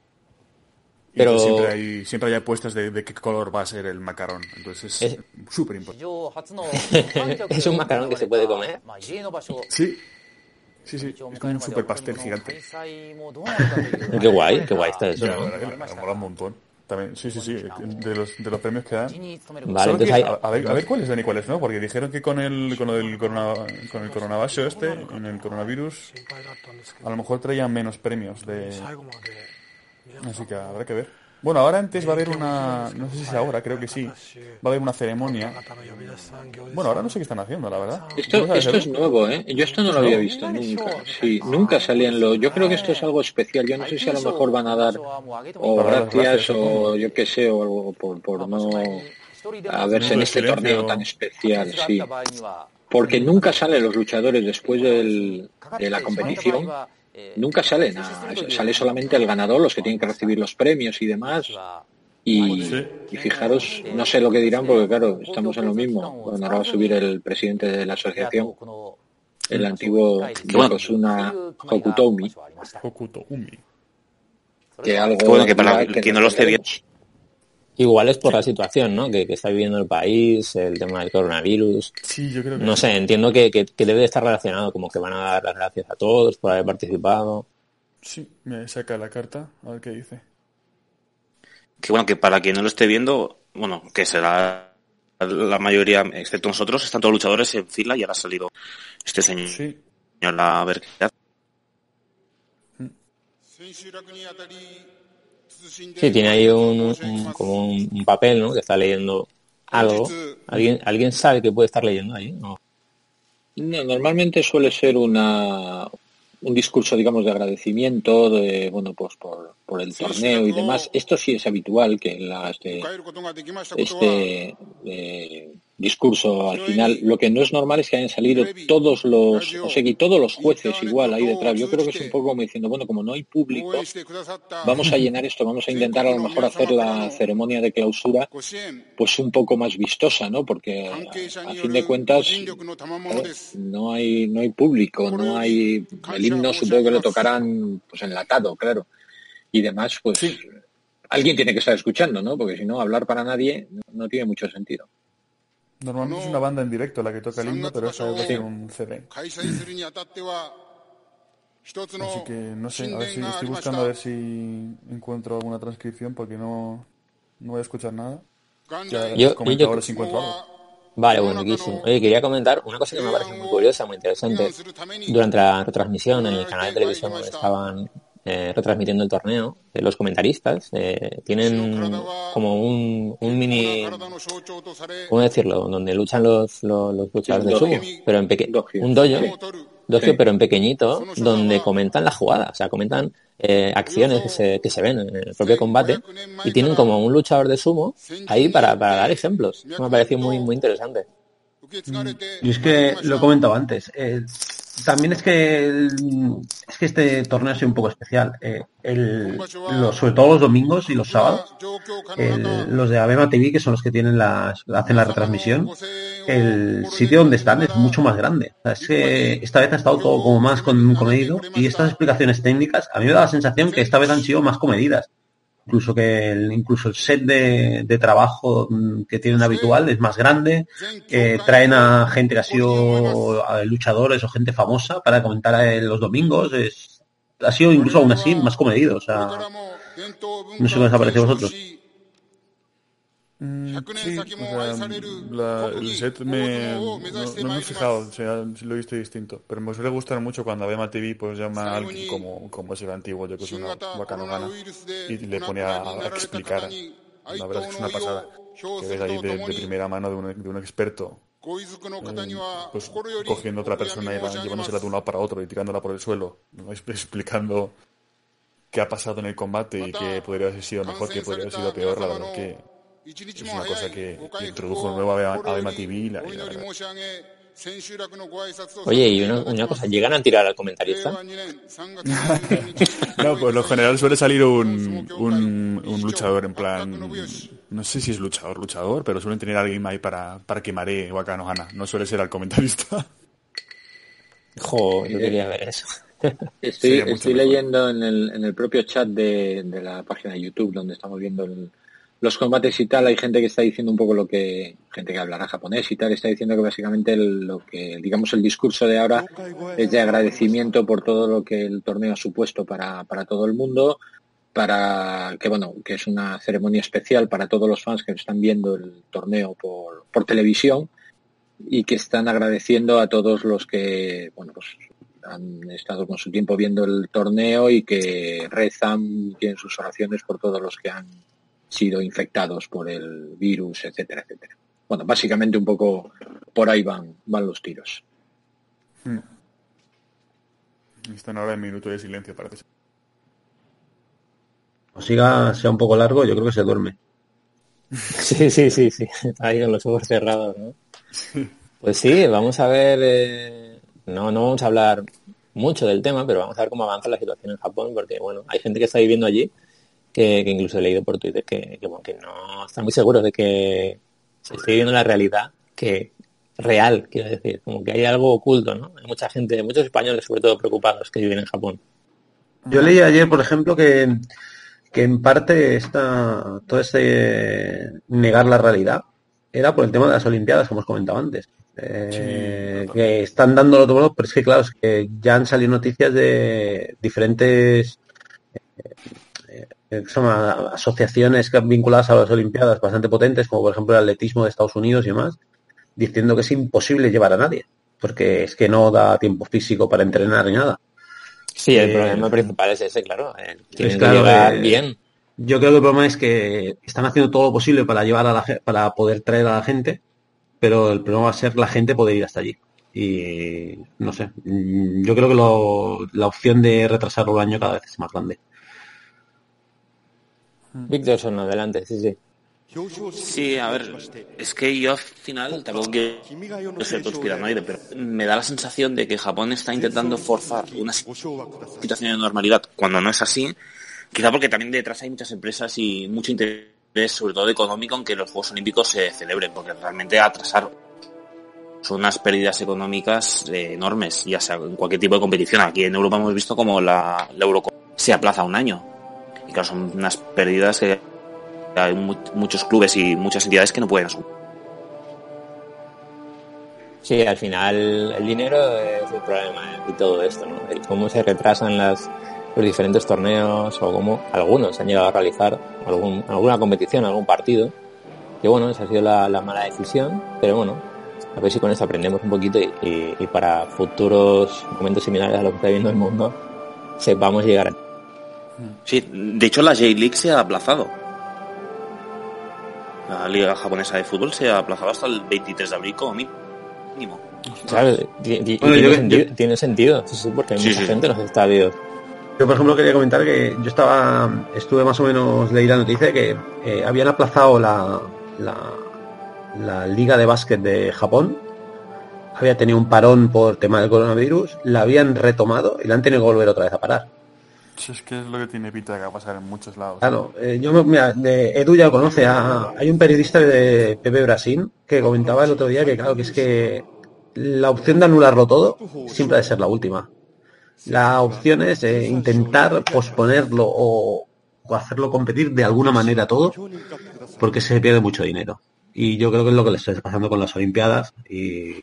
B: Pero siempre hay, siempre hay apuestas de, qué color va a ser el macarón. Entonces es súper importante.
A: ¿Es un macarón que se puede comer?
B: Sí. Sí, sí, es como un super pastel gigante.
A: qué guay, qué guay está eso.
B: me mola un montón. También, sí, sí, sí, de los, de los premios que dan.
A: Vale, entonces hay...
B: a, ver, a ver cuáles dan y cuáles no, porque dijeron que con el, con el, corona, con el coronavirus este, en el coronavirus, a lo mejor traían menos premios de... Así que habrá que ver. Bueno, ahora antes va a haber una, no sé si es ahora, creo que sí, va a haber una ceremonia. Bueno, ahora no sé qué están haciendo, la verdad.
C: Esto, esto es nuevo, ¿eh? Yo esto no lo había visto nunca. Sí, nunca salían lo. Yo creo que esto es algo especial. Yo no sé si a lo mejor van a dar o gracias o yo qué sé o algo por, por no a verse en este torneo tan especial, sí. Porque nunca salen los luchadores después del, de la competición nunca salen, sale solamente el ganador, los que tienen que recibir los premios y demás. Y, fijaros, no sé lo que dirán porque claro, estamos en lo mismo. Bueno, ahora va a subir el presidente de la asociación, el antiguo Yokozuna Hokutomi. Que algo
E: que para que no lo esté bien
A: Igual es por la situación, ¿no? Que, está viviendo el país, el tema del coronavirus.
B: Sí, yo creo que
A: No sé, entiendo que, que, debe de estar relacionado, como que van a dar las gracias a todos por haber participado.
B: Sí, me saca la carta, a ver qué dice.
E: Que bueno, que para quien no lo esté viendo, bueno, que será la mayoría, excepto nosotros, están todos luchadores en fila y ahora ha salido este señor
B: sí.
E: a ver qué hace.
A: Sí, tiene ahí un, como un, papel, ¿no? Que está leyendo algo. ¿Alguien, ¿Alguien sabe que puede estar leyendo ahí? No.
C: normalmente suele ser una, un discurso, digamos, de agradecimiento, de, bueno, pues por, por el torneo y demás. Esto sí es habitual que la, este, este eh, discurso al final. Lo que no es normal es que hayan salido todos los, o sea, que todos los jueces igual ahí detrás. Yo creo que es un poco como diciendo, bueno, como no hay público, vamos a llenar esto, vamos a intentar a lo mejor hacer la ceremonia de clausura pues un poco más vistosa, ¿no? Porque a, fin de cuentas no hay no hay público, no hay el himno supongo que lo tocarán pues enlatado, claro. Y demás, pues alguien tiene que estar escuchando, ¿no? Porque si no, hablar para nadie no tiene mucho sentido.
B: Normalmente es una banda en directo la que toca el himno, pero esa es un CD. Así que no sé, a ver si estoy buscando a ver si encuentro alguna transcripción porque no, no voy a escuchar nada.
A: Ya yo, yo,
B: ahora si encuentro algo.
A: Vale, buenísimo. Oye, quería comentar una cosa que me parece muy curiosa, muy interesante. Durante la retransmisión en el canal de televisión donde estaban eh, retransmitiendo el torneo, eh, los comentaristas eh, tienen como un, un mini, ¿cómo decirlo? Donde luchan los, los, luchadores de sumo, pero en pequeño, un dojo, dojo, pero en pequeñito, donde comentan la jugada, o sea, comentan acciones que se, que se ven en el propio combate y tienen como un luchador de sumo ahí para, para dar ejemplos. me ha parecido muy, muy interesante.
D: Y es que lo he comentado antes. También es que es que este torneo ha sido un poco especial. Eh, sobre todo los domingos y los sábados, los de Abema TV, que son los que tienen las, hacen la retransmisión, el sitio donde están es mucho más grande. es que esta vez ha estado todo como más comedido y estas explicaciones técnicas a mí me da la sensación que esta vez han sido más comedidas incluso que el, incluso el set de, trabajo mm, que tienen habitual es más grande, traen a gente que ha sido luchadores o gente famosa para comentar en los domingos, es, ha sido incluso aún así más comedido, o sea, no sé qué os ha parecido a vosotros.
B: Mm, sí, el set me, no, me he fijado, o sea, lo he visto distinto, pero me suele gustar mucho cuando Abema TV pues llama a alguien como, como es el antiguo, yo que es una bacano gana, y le pone a, explicar, la verdad es que es una pasada, que ves ahí de, primera mano de un, de un experto, eh, pues cogiendo a otra persona y llevándosela de un lado para otro y tirándola por el suelo, explicando qué ha pasado en el combate y qué podría haber sido mejor, qué podría haber sido peor, la verdad que es una cosa que introdujo nueva Abema TV
A: Oye, y una, cosa, ¿llegan a tirar al comentarista?
B: no, pues lo general suele salir un, un, luchador en plan, no sé si es luchador, luchador, pero suelen tener a alguien ahí para, para que maree o acá no no suele ser al comentarista.
A: Jo, yo quería ver eso.
C: Estoy, estoy leyendo en el, en el propio chat de, de la página de YouTube donde estamos viendo el, los combates y tal, hay gente que está diciendo un poco lo que, gente que hablará japonés y tal, está diciendo que básicamente lo que, digamos, el discurso de ahora es de agradecimiento por todo lo que el torneo ha supuesto para, para todo el mundo, para que bueno, que es una ceremonia especial para todos los fans que están viendo el torneo por, por televisión y que están agradeciendo a todos los que, bueno, pues han estado con su tiempo viendo el torneo y que rezan tienen sus oraciones por todos los que han sido infectados por el virus, etcétera, etcétera. Bueno, básicamente un poco por ahí van, van los tiros. Hmm.
B: Están ahora en minuto de silencio, parece.
D: O siga, sea un poco largo, yo creo que se duerme.
A: Sí, sí, sí, sí. Ahí con los ojos cerrados, ¿no? Pues sí, vamos a ver. Eh, no, no vamos a hablar mucho del tema, pero vamos a ver cómo avanza la situación en Japón, porque bueno, hay gente que está viviendo allí que, incluso he leído por Twitter que, no están muy seguros de que se esté viendo la realidad que real, quiero decir, como que hay algo oculto, ¿no? Hay mucha gente, muchos españoles sobre todo preocupados que viven en Japón.
D: Yo leí ayer, por ejemplo, que, que en parte está todo este negar la realidad era por el tema de las Olimpiadas, como os comentaba antes. Eh, que están dándolo todo, pero es que claro, es que ya han salido noticias de diferentes son asociaciones vinculadas a las Olimpiadas bastante potentes, como por ejemplo el atletismo de Estados Unidos y demás, diciendo que es imposible llevar a nadie, porque es que no da tiempo físico para entrenar ni nada.
A: Sí, el eh, problema principal es ese, claro. Eh, eh, bien.
D: Yo creo que el problema es que están haciendo todo lo posible para llevar a la para poder traer a la gente, pero el problema va a ser la gente poder ir hasta allí. Y no sé, yo creo que la opción de retrasarlo un año cada vez es más grande.
A: Víctor son adelante, sí, sí.
E: Sí, a ver, es que yo al final tampoco quiero ser conspiranoide, pero me da la sensación de que Japón está intentando forzar una situación de normalidad cuando no es así, quizá porque también detrás hay muchas empresas y mucho interés, sobre todo económico, en que los Juegos Olímpicos se celebren, porque realmente atrasar son unas pérdidas económicas eh, enormes, ya sea en cualquier tipo de competición. Aquí en Europa hemos visto como la, la Eurocopa se aplaza un año y claro, son unas pérdidas que hay muchos clubes y muchas entidades que no pueden asumir.
A: Sí, al final el dinero es el problema de todo esto, ¿no? Cómo se retrasan las, los diferentes torneos o cómo algunos han llegado a realizar alguna competición, algún partido que bueno, esa ha sido la, mala decisión, pero bueno, a ver si con eso aprendemos un poquito y, para futuros momentos similares a lo que está viendo el mundo, sepamos llegar a...
E: Sí, de hecho la J-League se ha aplazado. La Liga Japonesa de Fútbol se ha aplazado hasta el 23 de abril como mínimo.
A: Claro, tiene, sentido, sí, porque mucha gente nos está viendo.
D: Yo, por ejemplo, quería comentar que yo estaba, estuve más o menos leí la noticia que eh, habían aplazado la, la, Liga de Básquet de Japón. Había tenido un parón por tema del coronavirus, la habían retomado y la han tenido que volver otra vez a parar.
B: Es que es lo que tiene pinta de que va a pasar en muchos lados.
D: Claro, eh, yo, mira, Edu ya conoce, a, hay un periodista de PP Brasil que comentaba el otro día que, claro, que es que la opción de anularlo todo siempre ha de ser la última. La opción es eh, intentar posponerlo o, hacerlo competir de alguna manera todo, porque se pierde mucho dinero. Y yo creo que es lo que les está pasando con las Olimpiadas y,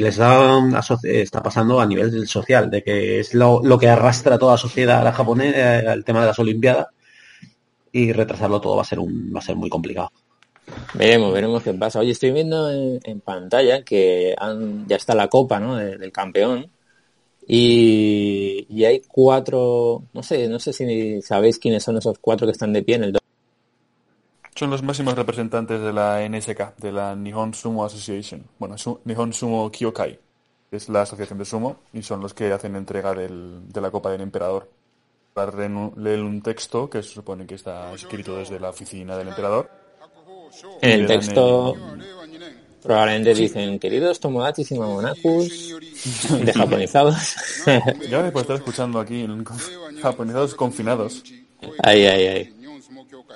D: les da, está pasando a nivel social, de que es lo, que arrastra a toda la sociedad la japonesa, eh, el tema de las Olimpiadas, y retrasarlo todo va a ser un, va a ser muy complicado.
A: Veremos, veremos qué pasa. Oye, estoy viendo en, pantalla que ya está la copa, ¿no? del campeón y, hay cuatro, no sé, no sé si sabéis quiénes son esos cuatro que están de pie en el
B: son los máximos representantes de la NSK, de la Nihon Sumo Association. Bueno, Nihon Sumo Kyokai, es la asociación de sumo, y son los que hacen entrega del, de la Copa del Emperador. Para leer un texto que se supone que está escrito desde la oficina del Emperador.
A: En el texto, Probablemente dicen, queridos Tomodachis y Mamonakus, de japonizados.
B: ya después estar escuchando aquí, japonizados confinados.
A: Ay, ay, ay.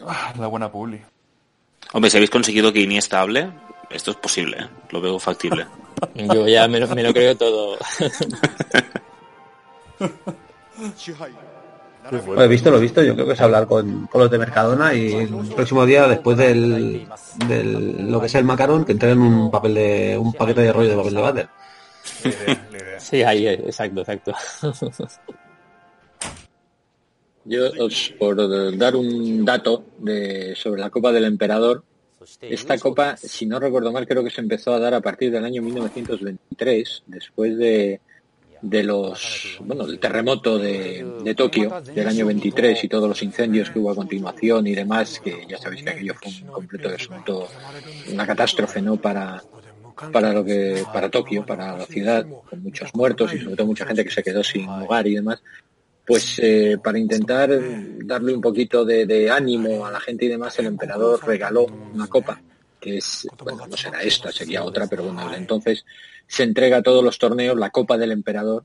B: Ah, la buena publi.
E: Hombre, si habéis conseguido que Iniesta hable, esto es posible, ¿eh? lo veo factible.
A: Yo ya me lo, me lo creo todo.
D: Lo he visto, lo he visto. Yo creo que es hablar con, los de Mercadona y el próximo día, después del, lo que es el macarón, que entreguen un papel de un paquete de rollo de papel de váter.
A: Sí, ahí, exacto, exacto.
C: Yo, os, por dar un dato de, sobre la Copa del Emperador, esta copa, si no recuerdo mal, creo que se empezó a dar a partir del año 1923, después de, de los, bueno, el terremoto de, de, Tokio del año 23 y todos los incendios que hubo a continuación y demás, que ya sabéis que aquello fue un completo asunto, una catástrofe, ¿no? Para, para lo que, para Tokio, para la ciudad, con muchos muertos y sobre todo mucha gente que se quedó sin hogar y demás. Pues eh, para intentar darle un poquito de, de ánimo a la gente y demás, el emperador regaló una copa, que es, bueno, no será esta, sería otra, pero bueno, entonces se entrega a todos los torneos la Copa del Emperador,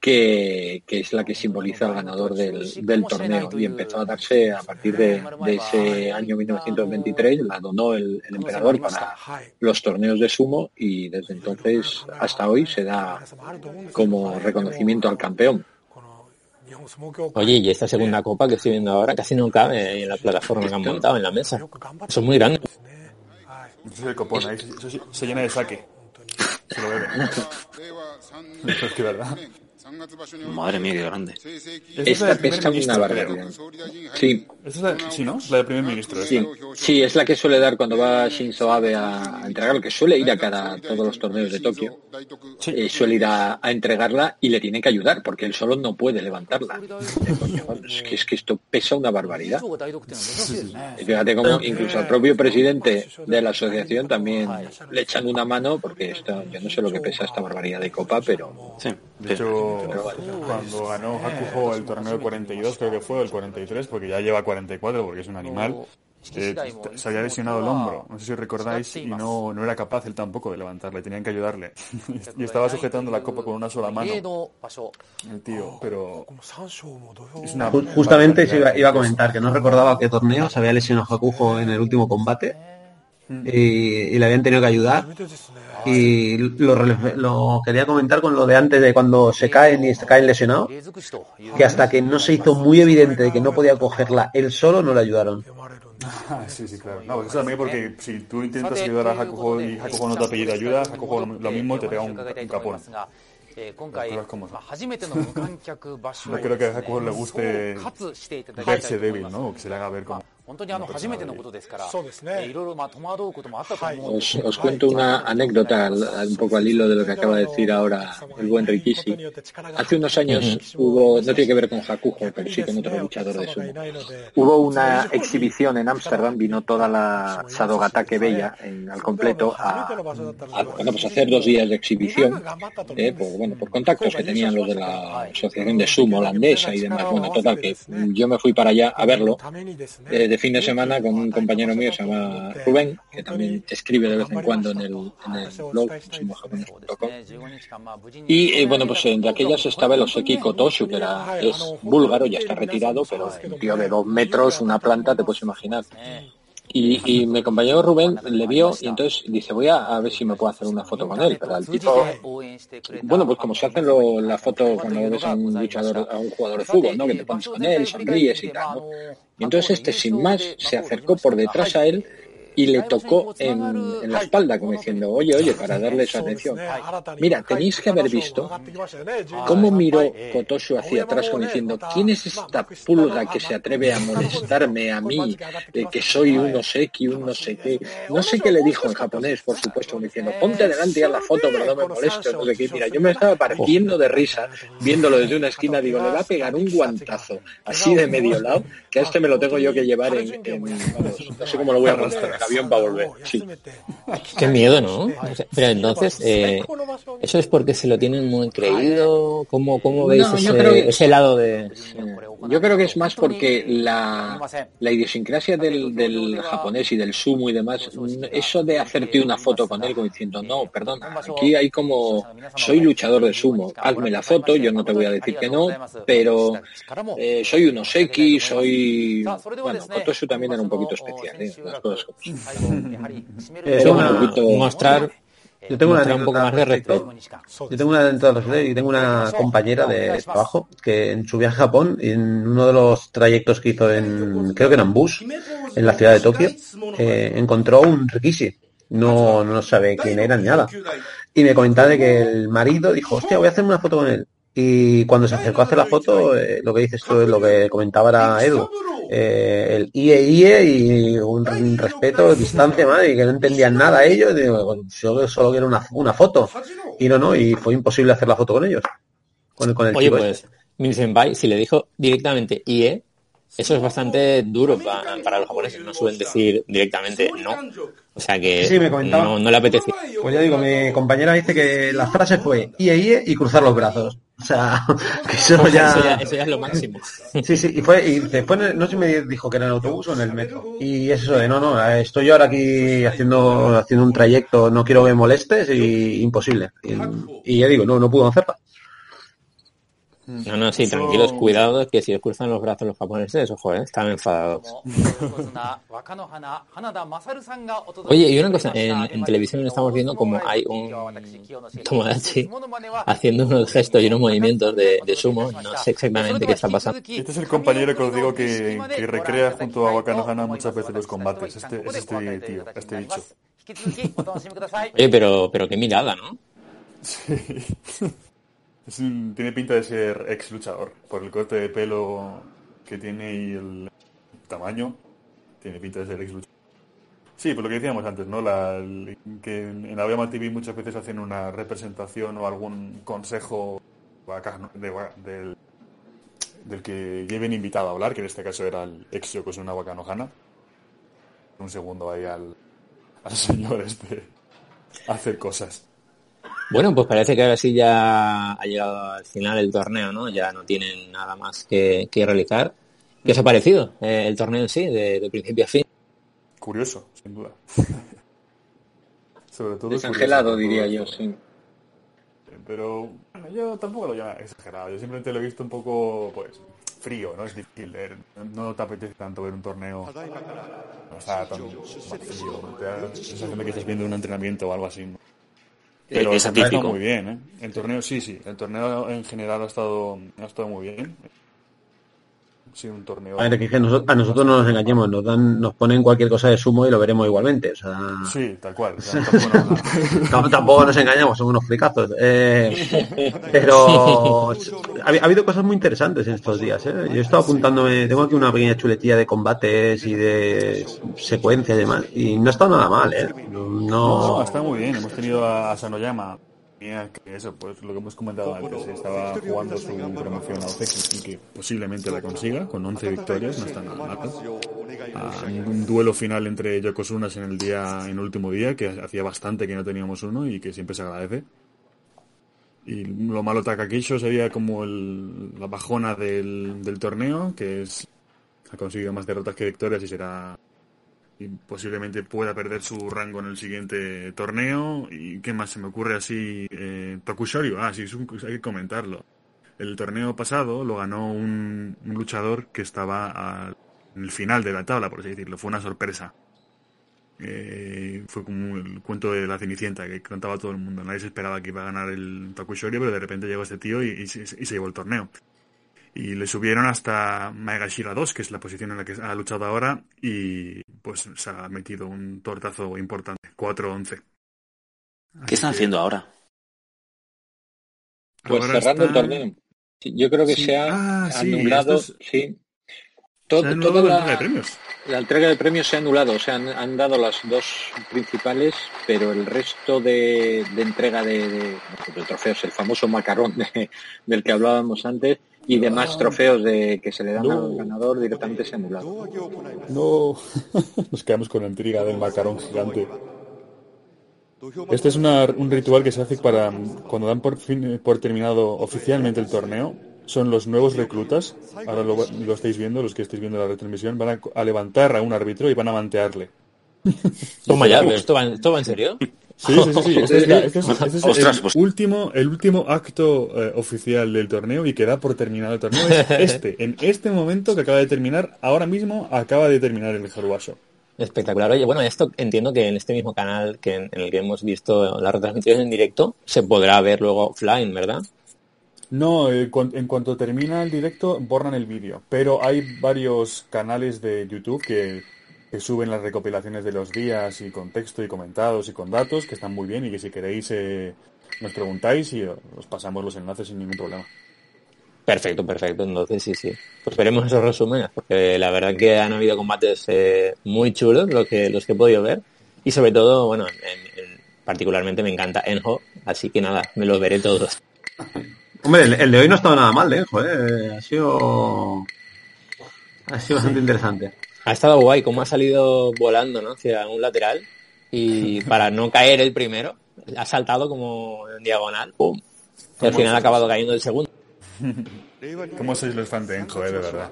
C: que, es la que simboliza al ganador del, torneo. y empezó a darse a partir de, ese año 1923, la donó el, emperador para los torneos de sumo y desde entonces hasta hoy se da como reconocimiento al campeón.
A: Oye, y esta segunda copa que estoy viendo ahora casi no cabe en la plataforma que han montado en la mesa. Son muy grandes.
B: se llena de saque. Se lo bebe. es que verdad.
E: Madre mía, qué grande.
C: Esta pesa una barbaridad. Sí.
B: es la, sí, ¿no? La del primer ministro.
C: Sí. sí, es la que suele dar cuando va Shinzo Abe a, entregarlo, que suele ir a cada todos los torneos de Tokio. Eh, suele ir a, entregarla y le tiene que ayudar, porque él solo no puede levantarla. es, que, es que esto pesa una barbaridad. fíjate cómo incluso al propio presidente de la asociación también le echan una mano, porque esto, yo no sé lo que pesa esta barbaridad de copa, pero...
B: Sí. De hecho, cuando ganó Hakuho el torneo de 42, creo que fue, el 43, porque ya lleva 44, porque es un animal, eh, se había lesionado el hombro, no sé si recordáis, y no, no era capaz él tampoco de levantarle, tenían que ayudarle. y estaba sujetando la copa con una sola mano. El tío, pero...
D: Justamente iba, iba, a comentar que no recordaba qué torneo se había lesionado Hakuho en el último combate mm. Y, y le habían tenido que ayudar y lo, quería comentar con lo de antes de cuando se caen y se caen lesionados, que hasta que no se hizo muy evidente de que no podía cogerla él solo, no le ayudaron.
B: sí, sí, claro. No, eso también porque si tú intentas ayudar a Hakuho y Hakuho no te pide ayuda, Hakuho lo mismo te pega un, un capón. No creo que a Hakuho le guste verse débil, ¿no? O que se le haga ver como
C: os, cuento una anécdota un poco al hilo de lo que acaba de decir ahora el buen Rikishi. Hace unos años hubo, no tiene que ver con Hakujo, pero sí con otro luchador de sumo. Hubo una exhibición en Ámsterdam, vino toda la Sadogatake Bella en, al completo a, bueno, pues hacer dos días de exhibición, eh, por, bueno, por contactos que tenían los de la Asociación de Sumo Holandesa y demás. Bueno, total, que yo me fui para allá a verlo eh, de fin de semana con un compañero mío, se llama Rubén, que también escribe de vez en cuando en el, en el blog. Y eh, bueno, pues de aquellas estaba el Oseki Kotoshu, que era, es búlgaro, ya está retirado, pero un tío de dos metros, una planta, te puedes imaginar. Y, mi compañero Rubén le vio y entonces dice, voy a, ver si me puedo hacer una foto con él. Pero el tipo, bueno, pues como se hacen la foto cuando ves a un luchador, a un jugador de fútbol, ¿no? Que te pones con él, sonríes y tal, ¿no? Y entonces este sin más se acercó por detrás a él y le tocó en, la espalda, como diciendo, oye, oye, para darle su atención. Mira, tenéis que haber visto cómo miró Kotosu hacia atrás, como diciendo, ¿quién es esta pulga que se atreve a molestarme a mí, de que soy un no sé qué, un no sé qué? No sé qué le dijo en japonés, por supuesto, como diciendo, ponte delante y haz la foto, pero no me molestes, no sé qué. Mira, yo me estaba partiendo de risa, viéndolo desde una esquina, digo, le va a pegar un guantazo, así de medio lado, que a este me lo tengo yo que llevar en, no sé cómo lo voy a mostrar avión para volver. Sí.
A: Qué miedo, ¿no? pero entonces, eh, ¿eso es porque se lo tienen muy creído? ¿Cómo, cómo veis ese, lado de...?
C: Yo creo que es más porque la, la idiosincrasia del, del japonés y del sumo y demás, eso de hacerte una foto con él como diciendo, no, perdona, aquí hay como, soy luchador de sumo, hazme la foto, yo no te voy a decir que no, pero eh, soy un oseki, soy... Bueno, eso también era un poquito especial, ¿eh? las cosas
A: eh, mostrar yo tengo una un poco más de respeto.
D: Yo tengo una y tengo una compañera de trabajo que en su viaje a Japón, en uno de los trayectos que hizo en, creo que en Ambus, en la ciudad de Tokio, eh, encontró un Rikishi. No, no sabe quién era ni nada. Y me comentaba de que el marido dijo, hostia, voy a hacerme una foto con él. Y cuando se acercó a hacer la foto, eh, lo que dices tú es lo que comentaba era Edu. Eh, el IE IE y un, respeto, distancia, madre, y que no entendían nada ellos. Digo, yo solo quiero una, una foto. Y no, no, y fue imposible hacer la foto con ellos.
A: Con, con el Oye, pues, este. si le dijo directamente IE, eso es bastante duro para, los japoneses, no suelen decir directamente no. O sea que no, le apetece.
D: Pues ya digo, mi compañera dice que la frase fue IE IE y cruzar los brazos. O sea, que eso
A: ya... Eso ya, es lo máximo.
D: Sí, sí, y fue, y después no sé si me dijo que era en el autobús o en el metro. Y eso de, no, no, estoy yo ahora aquí haciendo, haciendo un trayecto, no quiero que me molestes y imposible. Y, ya digo, no, no pudo hacerla.
A: No, no, sí, tranquilos, cuidado, que si os cruzan los brazos los japoneses, ojo, ¿eh? están enfadados. Oye, y una cosa, en, televisión estamos viendo como hay un Tomodachi haciendo unos gestos y unos movimientos de, sumo, no sé exactamente qué está pasando.
B: Este es el compañero que os digo que, que recrea junto a Wakanohana muchas veces los combates, este, es este tío, este bicho.
A: Oye, pero, pero qué mirada, ¿no?
B: Sí tiene pinta de ser ex luchador. Por el corte de pelo que tiene y el tamaño, tiene pinta de ser ex luchador. Sí, por lo que decíamos antes, ¿no? La, que en Aviama TV muchas veces hacen una representación o algún consejo del, que lleven invitado a hablar, que en este caso era el ex Yokozuna Wakanojana. Un segundo ahí al señor este hacer cosas.
A: Bueno, pues parece que ahora sí ya ha llegado al final el torneo, ¿no? Ya no tienen nada más que, realizar. ¿Qué os ha parecido eh, el torneo en sí, de, principio a fin?
B: Curioso, sin duda.
C: Sobre todo Desangelado, diría yo, sí.
B: Pero bueno, yo tampoco lo llamo exagerado. Yo simplemente lo he visto un poco, pues, frío, ¿no? Es difícil leer. No te apetece tanto ver un torneo. O sea, tan frío. Te da la sensación de que estás viendo un entrenamiento o algo así. Pero es estado muy bien, ¿eh? El torneo, sí, sí. El torneo en general ha estado, ha estado muy bien. Sí, un torneo.
D: A, ver, que a nosotros no nos engañemos, nos dan, nos ponen cualquier cosa de sumo y lo veremos igualmente. O sea...
B: Sí, tal cual.
D: tampoco, nos engañamos, son unos fricazos. Eh, pero ha, habido cosas muy interesantes en estos días. ¿eh? Yo he estado apuntándome, tengo aquí una pequeña chuletilla de combates y de secuencias y demás, y no ha estado nada mal. ¿eh?
B: No, no, está muy bien. Hemos tenido a Sanoyama que eso, pues lo que hemos comentado antes, estaba jugando su promoción a y que posiblemente la consiga, con 11 victorias, no está nada mal. Ah, un duelo final entre Yokosunas en el día, en el último día, que hacía bastante que no teníamos uno y que siempre se agradece. Y lo malo Takakisho sería como el, la bajona del, del torneo, que es ha conseguido más derrotas que victorias y será y posiblemente pueda perder su rango en el siguiente torneo. ¿Y qué más se me ocurre así? Eh, ah, sí, hay que comentarlo. El torneo pasado lo ganó un, luchador que estaba en el final de la tabla, por así decirlo. Fue una sorpresa. Eh, fue como el cuento de la Cenicienta que contaba todo el mundo. Nadie se esperaba que iba a ganar el Takushorio, pero de repente llegó este tío y se llevó el torneo y le subieron hasta Maegashira 2, que es la posición en la que ha luchado ahora, y pues se ha metido un tortazo importante, 4-11.
E: ¿Qué están haciendo ahora?
C: Pues cerrando el torneo. Yo creo que se ha ah, anulado, sí.
B: Todo, la, entrega de premios.
C: La entrega de premios se ha anulado, o sea, han, dado las dos principales, pero el resto de, entrega de, de, trofeos, el famoso macarrón del que hablábamos antes, y demás trofeos de que se le dan al ganador directamente se anulado.
B: No, nos quedamos con la intriga del macarón gigante. Este es un ritual que se hace para cuando dan por, fin, por terminado oficialmente el torneo. Son los nuevos reclutas. Ahora lo, estáis viendo, los que estáis viendo la retransmisión, van a, levantar a un árbitro y van a mantearle.
A: Toma ya, ¿esto va, ¿esto va en serio?
B: Sí, sí, sí. Este es, este este el, pues- último, el último acto eh, oficial del torneo y que da por terminado el torneo. Es este. En este momento que acaba de terminar, ahora mismo acaba de terminar el Haruaso.
A: Espectacular. Oye, bueno, esto entiendo que en este mismo canal que en, el que hemos visto la retransmisión en directo se podrá ver luego offline, ¿verdad?
B: No, eh, en cuanto termina el directo borran el vídeo, pero hay varios canales de YouTube que que suben las recopilaciones de los días y con texto y comentados y con datos, que están muy bien y que si queréis eh, nos preguntáis y os pasamos los enlaces sin ningún problema.
A: Perfecto, perfecto. Entonces sí, sí. Pues veremos esos resúmenes, porque la verdad que han habido combates eh, muy chulos los que, los que he podido ver. Y sobre todo, bueno, particularmente me encanta Enjo, así que nada, me los veré todos.
D: Hombre, el, de hoy no ha estado nada mal, Enjo, ¿eh? Ha sido... Ha sido bastante interesante
A: ha estado guay, como ha salido volando ¿no? hacia un lateral y para no caer el primero, ha saltado como en diagonal, ¡pum! Y al final ha acabado cayendo el segundo.
B: ¿Cómo sois los fans de Enjo, eh, de verdad?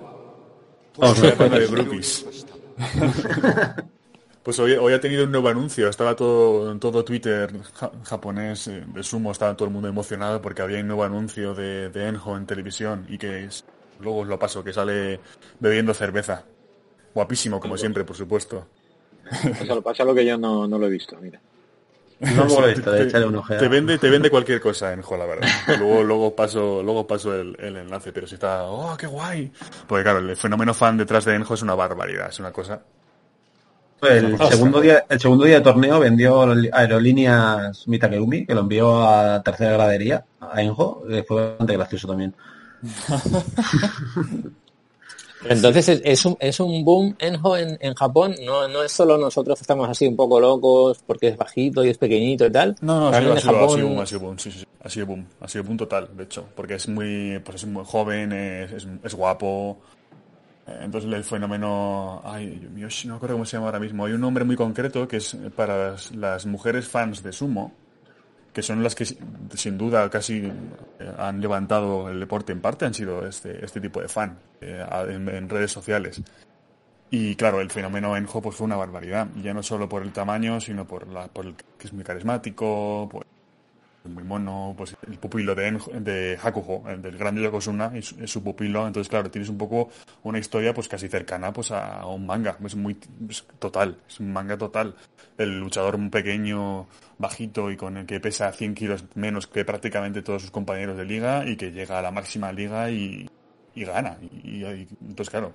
B: A de Brookies. Pues hoy, hoy, ha tenido un nuevo anuncio. Estaba todo, todo Twitter japonés eh, de sumo, estaba todo el mundo emocionado porque había un nuevo anuncio de, de Enjo en televisión y que luego os lo paso, que sale bebiendo cerveza. Guapísimo, como siempre, por supuesto.
C: Pásalo, pásalo que yo no, no lo he visto, mira.
D: No lo he visto,
B: te, un te, vende, te vende cualquier cosa en la verdad. Luego, luego paso, luego paso el, enlace, pero si está, oh, qué guay. Porque claro, el fenómeno fan detrás de Enjo es una barbaridad, es una cosa.
D: El segundo día, el segundo día de torneo vendió aerolíneas Mitakeumi, que lo envió a tercera gradería, a Enjo, fue bastante gracioso también.
A: Entonces es, un, es un boom Enjo en, en Japón, no, no es solo nosotros estamos así un poco locos porque es bajito y es pequeñito y tal.
B: No, no, ha sido, ha, sido, ha sido, boom, ha sido boom, sí, sí, ha sido boom, ha sido boom total, de hecho, porque es muy, pues es muy joven, es, es, guapo, eh, entonces el fenómeno, ay, Dios mío, no recuerdo cómo se llama ahora mismo, hay un nombre muy concreto que es para las mujeres fans de sumo, que son las que sin duda casi eh, han levantado el deporte en parte, han sido este, este tipo de fan eh, en, redes sociales. Y claro, el fenómeno Enjo pues fue una barbaridad, ya no solo por el tamaño, sino por, la, por el que es muy carismático, muy mono, pues el pupilo de, de Hakuho, el del grande Yokozuna, es, su pupilo, entonces claro, tienes un poco una historia pues casi cercana pues a, un manga, es muy total, es un manga total. El luchador pequeño, bajito y con el que pesa 100 kilos menos que prácticamente todos sus compañeros de liga y que llega a la máxima liga y, y gana. Y, entonces, claro,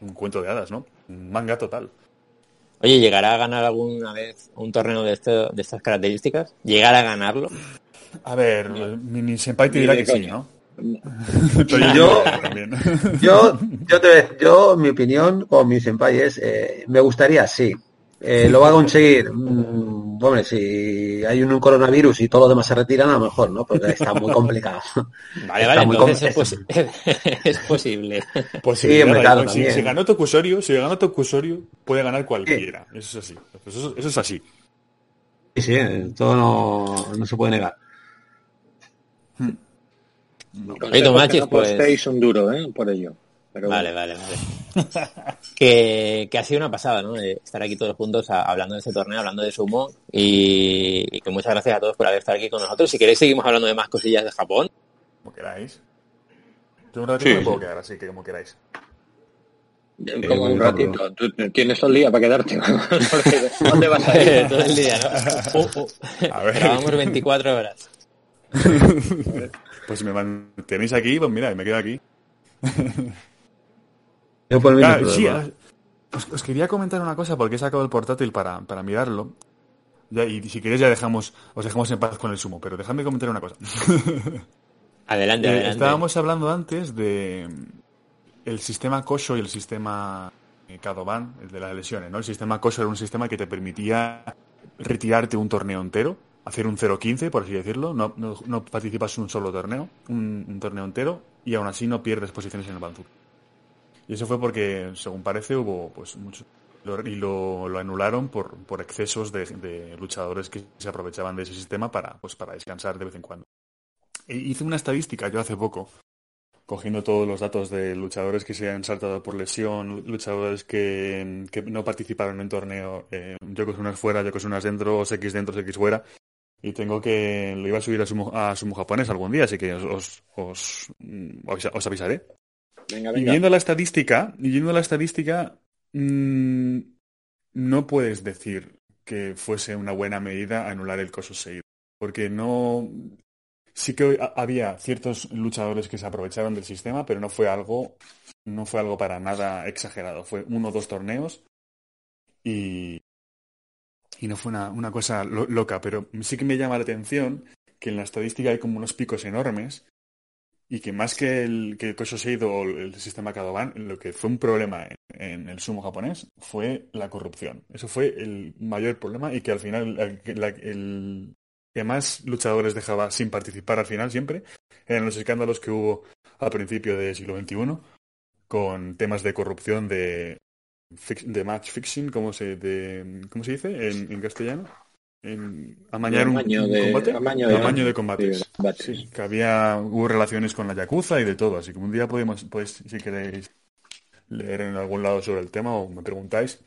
B: un cuento de hadas, ¿no? Un manga total.
A: Oye, ¿llegará a ganar alguna vez un torneo de, este, de estas características? ¿Llegará a ganarlo?
B: A ver, mi, senpai te dirá que sí, ¿no?
D: yo, yo, yo, te, yo, mi opinión con mi senpai es, eh, me gustaría, sí. Eh, ¿Lo va a conseguir? Mm, hombre, si hay un, coronavirus y todos los demás se retiran, a lo mejor, ¿no? Porque está muy complicado.
A: Vale, vale, entonces es, posible.
B: Pues sí, claro, si, si, ganó Tokusorio, si ganó Tokusorio, puede ganar cualquiera. Eso es así. Eso, es así.
D: Sí, sí, todo no, no se puede negar.
C: Hmm. pues... un duro, ¿eh? Por ello.
A: Vale, vale, vale, que, que, ha sido una pasada, ¿no? estar aquí todos juntos hablando de este torneo, hablando de sumo y, que muchas gracias a todos por haber estado aquí con nosotros. Si queréis seguimos hablando de más cosillas de Japón.
B: Como queráis. Yo un ratito me puedo quedar, así que como queráis.
C: Como un ratito. Tú tienes todo el día para quedarte. ¿Dónde vas a ir?
A: todo el día, ¿no? Uh, uh. A ver. Grabamos 24 horas.
B: pues si me tenéis aquí, pues mira, me quedo aquí.
D: Yo por
B: sí, os, quería comentar una cosa porque he sacado el portátil para, para mirarlo. y si queréis ya dejamos, os dejamos en paz con el sumo, pero dejadme comentar una cosa.
A: adelante, eh, adelante.
B: Estábamos hablando antes de el sistema Kosho y el sistema Kadoban, el de las lesiones, ¿no? El sistema Kosho era un sistema que te permitía retirarte un torneo entero hacer un 0-15, por así decirlo, no, no, participas en un solo torneo, un, torneo entero, y aún así no pierdes posiciones en el Banzuk. Y eso fue porque, según parece, hubo pues mucho y lo, lo anularon por, por excesos de, luchadores que se aprovechaban de ese sistema para, pues, para descansar de vez en cuando. E hice una estadística yo hace poco, cogiendo todos los datos de luchadores que se han saltado por lesión, luchadores que, que no participaron en torneo, eh, yo que unas fuera, yo que unas dentro, X dentro, X fuera, y tengo que lo iba a subir a su a sumo japonés algún día, así que os, os, os, avisaré.
C: Venga,
B: venga. Y viendo la estadística, y viendo la estadística, no puedes decir que fuese una buena medida anular el coso seguido, porque no sí que había ciertos luchadores que se aprovecharon del sistema, pero no fue algo no fue algo para nada exagerado, fue uno o dos torneos y, y no fue una, cosa loca, pero sí que me llama la atención que en la estadística hay como unos picos enormes y que más que el, que Kosho o el sistema Kadoban, lo que fue un problema en, el sumo japonés fue la corrupción. Eso fue el mayor problema y que al final el, que más luchadores dejaba sin participar al final siempre eran los escándalos que hubo al principio del siglo XXI con temas de corrupción de de match fixing, ¿cómo se, ¿cómo se dice en, castellano? En amañar un, combate.
C: Amaño
B: de, de combates. que había, hubo relaciones con la Yakuza y de todo, así que un día podemos, pues, si queréis leer en algún lado sobre el tema o me preguntáis,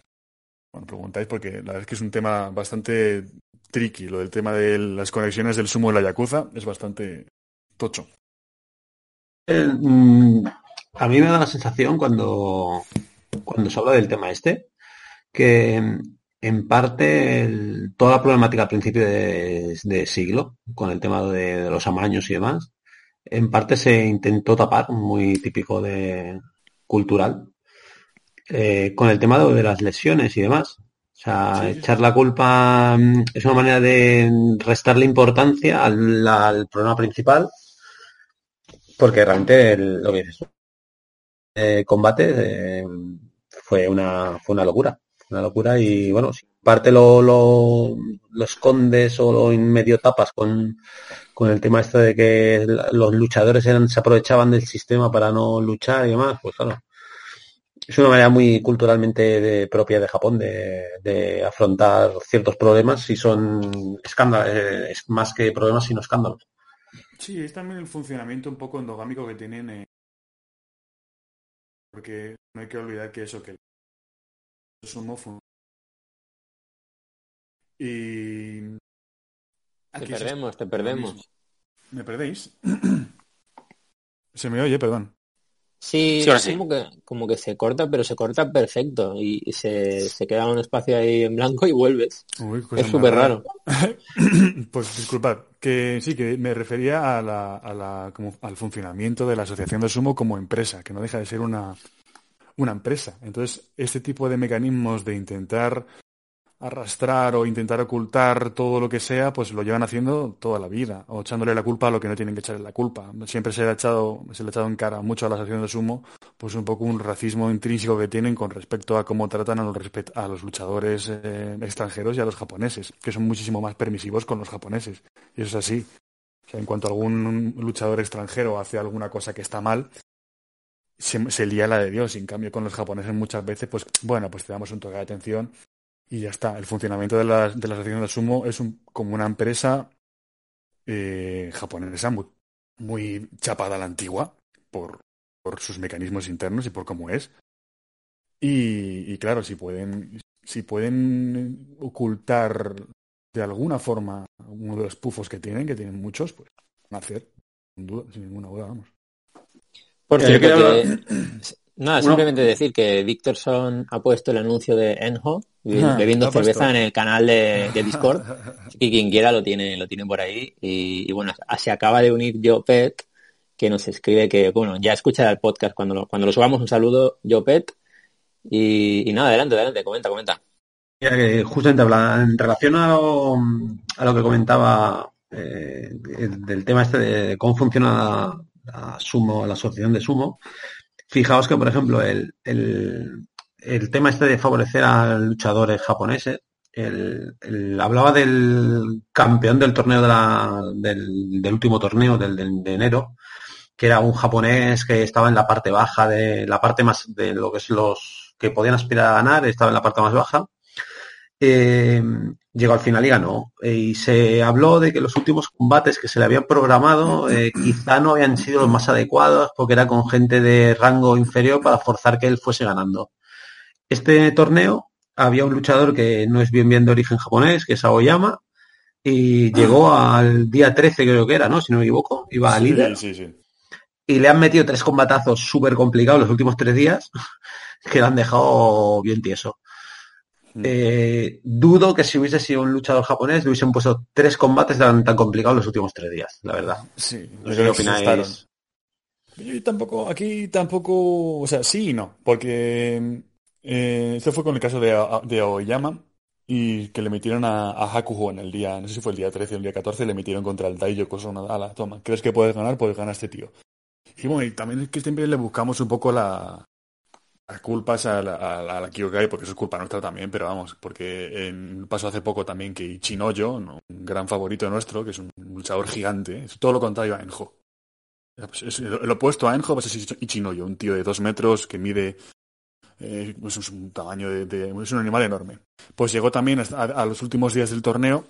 B: bueno, preguntáis porque la verdad es que es un tema bastante tricky, lo del tema de las conexiones del sumo de la Yakuza es bastante tocho.
D: Eh, mm, a mí me da la sensación cuando cuando se habla del tema este, que en parte toda la problemática al principio de, siglo, con el tema de, los amaños y demás, en parte se intentó tapar, muy típico de cultural, eh, con el tema de, las lesiones y demás. O sea, echar la culpa mm, es una manera de restarle importancia al, problema principal, porque realmente lo que dices, eh, combate eh, fue una, fue una locura. Una locura y bueno, si parte lo, lo, escondes o lo en medio tapas con, con el tema este de que los luchadores se aprovechaban del sistema para no luchar y demás, pues claro. Es una manera muy culturalmente propia de Japón de, afrontar ciertos problemas y son escándalos, eh, es más que problemas sino escándalos.
B: Sí, es también el funcionamiento un poco endogámico que tienen eh, porque no hay que olvidar que eso, que sumo Y...
A: te perdemos, te perdemos.
B: ¿Me perdéis? Se me oye, perdón.
A: Sí, Como, que, como que se corta, pero se corta perfecto y, se, se, queda un espacio ahí en blanco y vuelves. es súper raro.
B: pues disculpad, que sí, que me refería a la, a la, como, al funcionamiento de la Asociación de Sumo como empresa, que no deja de ser una, una empresa. Entonces, este tipo de mecanismos de intentar arrastrar o intentar ocultar todo lo que sea, pues lo llevan haciendo toda la vida, o echándole la culpa a lo que no tienen que echarle la culpa. Siempre se le ha echado, se le ha echado en cara mucho a la asociación de sumo, pues un poco un racismo intrínseco que tienen con respecto a cómo tratan a los, a los luchadores eh, extranjeros y a los japoneses, que son muchísimo más permisivos con los japoneses. Y eso es así. O sea, en cuanto algún luchador extranjero hace alguna cosa que está mal, se, se lía la de Dios. En cambio, con los japoneses muchas veces, pues bueno, pues te damos un toque de atención y ya está. El funcionamiento de la, de la asociación de sumo es un, como una empresa eh, japonesa muy, muy, chapada a la antigua por, por, sus mecanismos internos y por cómo es. Y, y, claro, si pueden, si pueden ocultar de alguna forma uno de los pufos que tienen, que tienen muchos, pues van a hacer, sin, duda, sin ninguna duda, vamos.
A: Por cierto, que, Nada, simplemente decir que Victorson ha puesto el anuncio de Enho bebiendo cerveza en el canal de, Discord y quien quiera lo tiene lo tiene por ahí y, bueno se acaba de unir Jopet que nos escribe que bueno ya escucha el podcast cuando lo, cuando lo subamos un saludo Jopet y, y nada adelante adelante comenta comenta.
D: Justamente en relación a lo, que comentaba eh, del tema este de cómo funciona la sumo la asociación de sumo. Fijaos que, por ejemplo, el, el, tema este de favorecer a luchadores japoneses, el, hablaba del campeón del torneo de la, del, del, último torneo del, de enero, que era un japonés que estaba en la parte baja de la parte más de lo que es los que podían aspirar a ganar, estaba en la parte más baja eh, llegó al final y ganó. y se habló de que los últimos combates que se le habían programado eh, quizá no habían sido los más adecuados porque era con gente de rango inferior para forzar que él fuese ganando. Este torneo había un luchador que no es bien bien de origen japonés, que es Aoyama, y llegó al día 13 creo que era, ¿no? Si no me equivoco, iba a líder. Y le han metido tres combatazos súper complicados los últimos tres días que le han dejado bien tieso. Eh, dudo que si hubiese sido un luchador japonés le hubiesen puesto tres combates tan, tan complicados los últimos tres días, la verdad.
B: Sí, Yo tampoco, aquí tampoco, o sea, sí y no, porque eh, esto fue con el caso de, de Aoyama y que le metieron a, a, Hakuho en el día, no sé si fue el día 13 o el día 14, le metieron contra el Daiyo a la toma, ¿crees que puedes ganar? Puedes ganar a este tío. Y bueno, y también es que siempre le buscamos un poco la, las culpas a la, a, Kyokai, porque eso es culpa nuestra también, pero vamos, porque pasó hace poco también que Chinoyo, un gran favorito nuestro, que es un luchador gigante, es todo lo contrario a Enjo. Es, el opuesto a Enjo pues es Ichinoyo, un tío de dos metros que mide eh, pues es un tamaño de, es un animal enorme. Pues llegó también a, los últimos días del torneo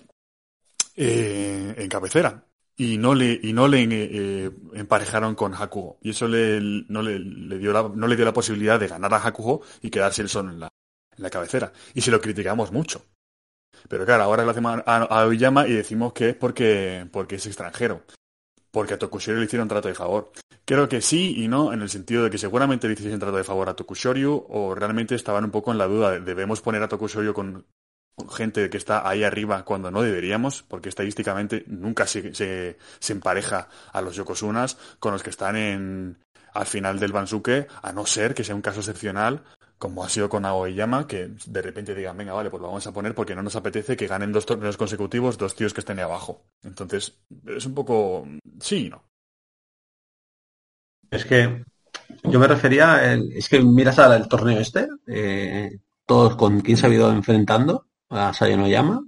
B: eh, en cabecera y no le y no le eh, emparejaron con Hakuho y eso le, no le, dio la, no le dio la posibilidad de ganar a Hakuho y quedarse el solo en la, en la cabecera. Y se lo criticamos mucho. Pero claro ahora le hacemos a, Oyama y decimos que es porque porque es extranjero. Porque a Tokushoryu le hicieron trato de favor. Creo que sí y no, en el sentido de que seguramente le hicieron trato de favor a Tokushoryu o realmente estaban un poco en la duda de debemos poner a Tokushoryu con, gente que está ahí arriba cuando no deberíamos, porque estadísticamente nunca se, se, empareja a los Yokosunas con los que están en, al final del Bansuke, a no ser que sea un caso excepcional, como ha sido con Aoyama, que de repente digan, venga, vale, pues lo vamos a poner porque no nos apetece que ganen dos torneos consecutivos dos tíos que estén ahí abajo. Entonces, es un poco sí no.
D: Es que yo me refería, es que miras al torneo este, eh, todos con quién se ha ido enfrentando, a Sayonoyama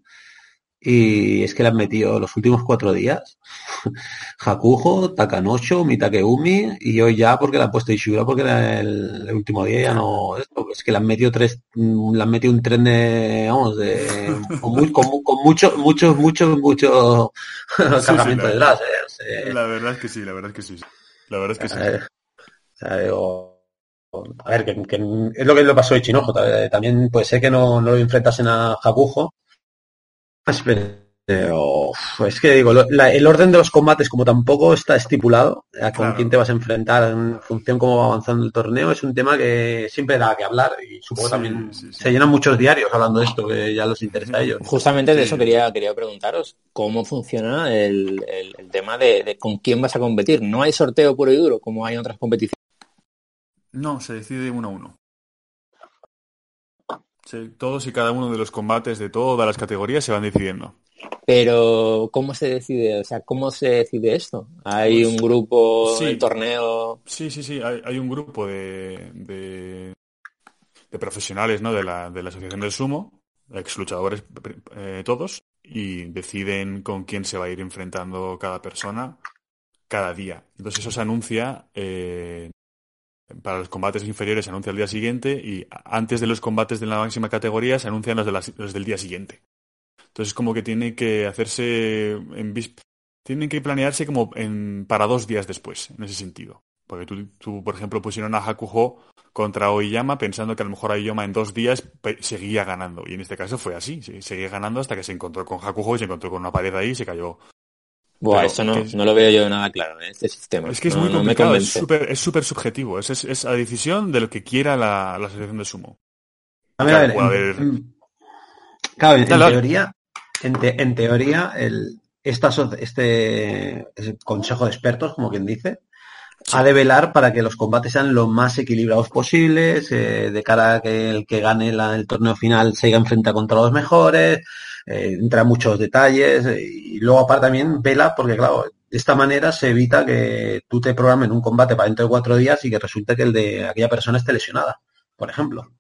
D: y es que le han metido los últimos cuatro días. Hakujo, Takanocho, Mitakeumi y hoy ya porque le han puesto Ishura porque era el, último día ya no es que le han metido tres mm, le han metido un tren de vamos de con, muy, con, mucho mucho mucho mucho cargamento detrás
B: ¿eh? la verdad es que sí la verdad es que sí. La verdad es que sí
D: a ver, que, es lo que le pasó a Ichinojo. También puede ser que no, no lo enfrentasen a Jabujo. Pero es que digo, el orden de los combates, como tampoco está estipulado, a con quién te vas a enfrentar en función cómo va avanzando el torneo, es un tema que siempre da que hablar y supongo también se llenan muchos diarios hablando de esto, que ya los interesa a ellos.
A: Justamente de eso quería, quería preguntaros, ¿cómo funciona el, tema de, con quién vas a competir? ¿No hay sorteo puro y duro como hay en otras competiciones?
B: No, se decide uno a uno. todos y cada uno de los combates de todas las categorías se van decidiendo.
A: Pero, ¿cómo se decide? O sea, ¿cómo se decide esto? ¿Hay pues un grupo sí, torneo?
B: Sí, sí, sí. Hay, un grupo de, de, profesionales ¿no? de, la, de la Asociación del Sumo, ex luchadores eh, todos, y deciden con quién se va a ir enfrentando cada persona cada día. Entonces eso se anuncia eh, para los combates inferiores se anuncia el día siguiente y antes de los combates de la máxima categoría se anuncian los, de los del día siguiente. Entonces como que tiene que hacerse en tienen que planearse como para dos días después, en ese sentido. Porque tú, por ejemplo, pusieron a Hakuho contra Oiyama pensando que a lo mejor Oiyama en dos días seguía ganando. Y en este caso fue así, seguía ganando hasta que se encontró con Hakuho y se encontró con una pared ahí y se cayó.
A: Buah, eso no, no, lo veo yo nada claro, ¿eh? este sistema.
B: Es que es muy complicado, es súper es super subjetivo. Es, es, es, a decisión de lo que quiera la, la asociación de sumo.
D: A ver, a ver, claro, en teoría, en, teoría, el, este consejo de expertos, como quien dice, ha de velar para que los combates sean lo más equilibrados posibles, eh, de cara a que el que gane el torneo final se enfrenta contra los mejores, eh, entra muchos detalles, y luego aparte también vela, porque claro, de esta manera se evita que tú te programes un combate para dentro de cuatro días y que resulte que el de aquella persona esté lesionada, por ejemplo.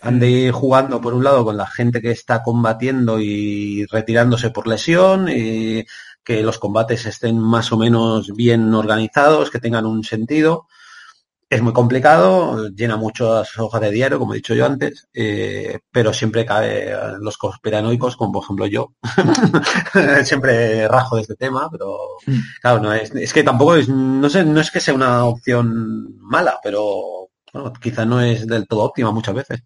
D: Ande jugando por un lado con la gente que está combatiendo y retirándose por lesión, y que los combates estén más o menos bien organizados, que tengan un sentido. Es muy complicado, llena muchas hojas de diario, como he dicho yo antes, eh, pero siempre cae los conspiranoicos, como por ejemplo yo. siempre rajo de este tema, pero mm. claro, no es, es que tampoco es, no sé, no es que sea una opción mala, pero bueno, quizá no es del todo óptima muchas veces.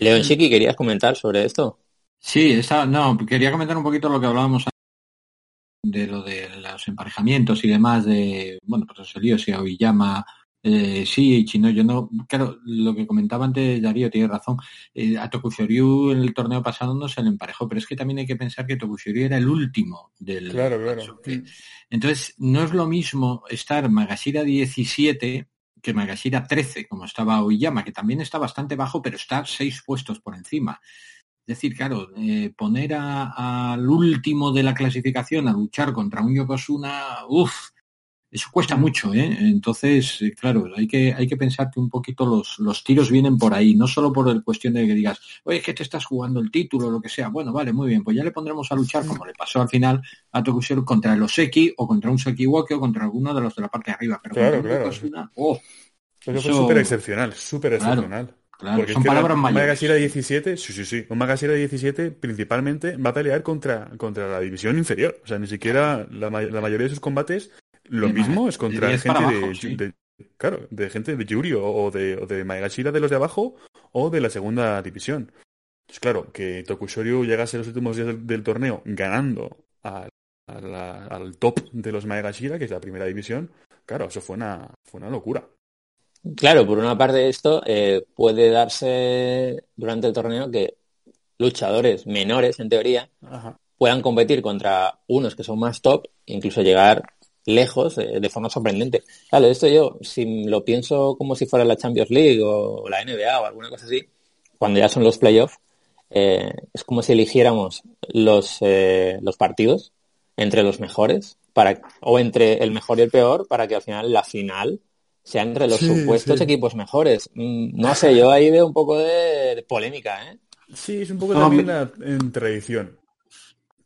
A: León Chiqui, ¿querías comentar sobre esto?
C: Sí, no, quería comentar un poquito lo que hablábamos de lo de los emparejamientos y demás de, bueno, pues ese lío, si Aoyama, eh, sí, Chino, yo no, claro, lo que comentaba antes Darío tiene razón, eh, a Tokushoryu en el torneo pasado no se le emparejó, pero es que también hay que pensar que Tokushoryu era el último del...
B: Claro, claro.
C: Entonces, no es lo mismo estar Magashira 17 que Magashira 13, como estaba Oyama, que también está bastante bajo, pero está seis puestos por encima. Es decir, claro, eh, poner al último de la clasificación a luchar contra un Yokozuna, uff, eso cuesta mucho, ¿eh? Entonces, eh, claro, hay que, hay que pensar que un poquito los, los tiros vienen por ahí, no solo por el cuestión de que digas, oye, es que te estás jugando el título o lo que sea. Bueno, vale, muy bien, pues ya le pondremos a luchar, como le pasó al final a Tokushiro, contra el Oseki o contra un Sekiwoki o contra alguno de los de la parte de arriba. Pero
B: claro, claro. Yokozuna, oh, eso fue súper excepcional, súper excepcional.
C: Porque son palabras mayores.
B: Magashira 17, sí, sí, sí. Un Magashira 17 principalmente va a pelear contra, contra la división inferior. O sea, ni siquiera la, mayoría de sus combates, lo mismo es contra gente de, Claro, de gente de Yuri o de, o de Magashira de los de abajo o de la segunda división. Pues claro, que Tokushoryu llegase los últimos días del, torneo ganando al, al top de los Magashira, que es la primera división, claro, eso fue una, fue una locura.
A: Claro, por una parte esto eh, puede darse durante el torneo que luchadores menores, en teoría, puedan competir contra unos que son más top, incluso llegar lejos eh, de forma sorprendente. Claro, esto yo, si lo pienso como si fuera la Champions League o, la NBA o alguna cosa así, cuando ya son los playoffs, eh, es como si eligiéramos los, los partidos entre los mejores para, o entre el mejor y el peor para que al final la final sea entre los supuestos equipos mejores. Mm, no sé, yo ahí veo un poco de, polémica, ¿eh?
B: Sí, es un poco también en tradición.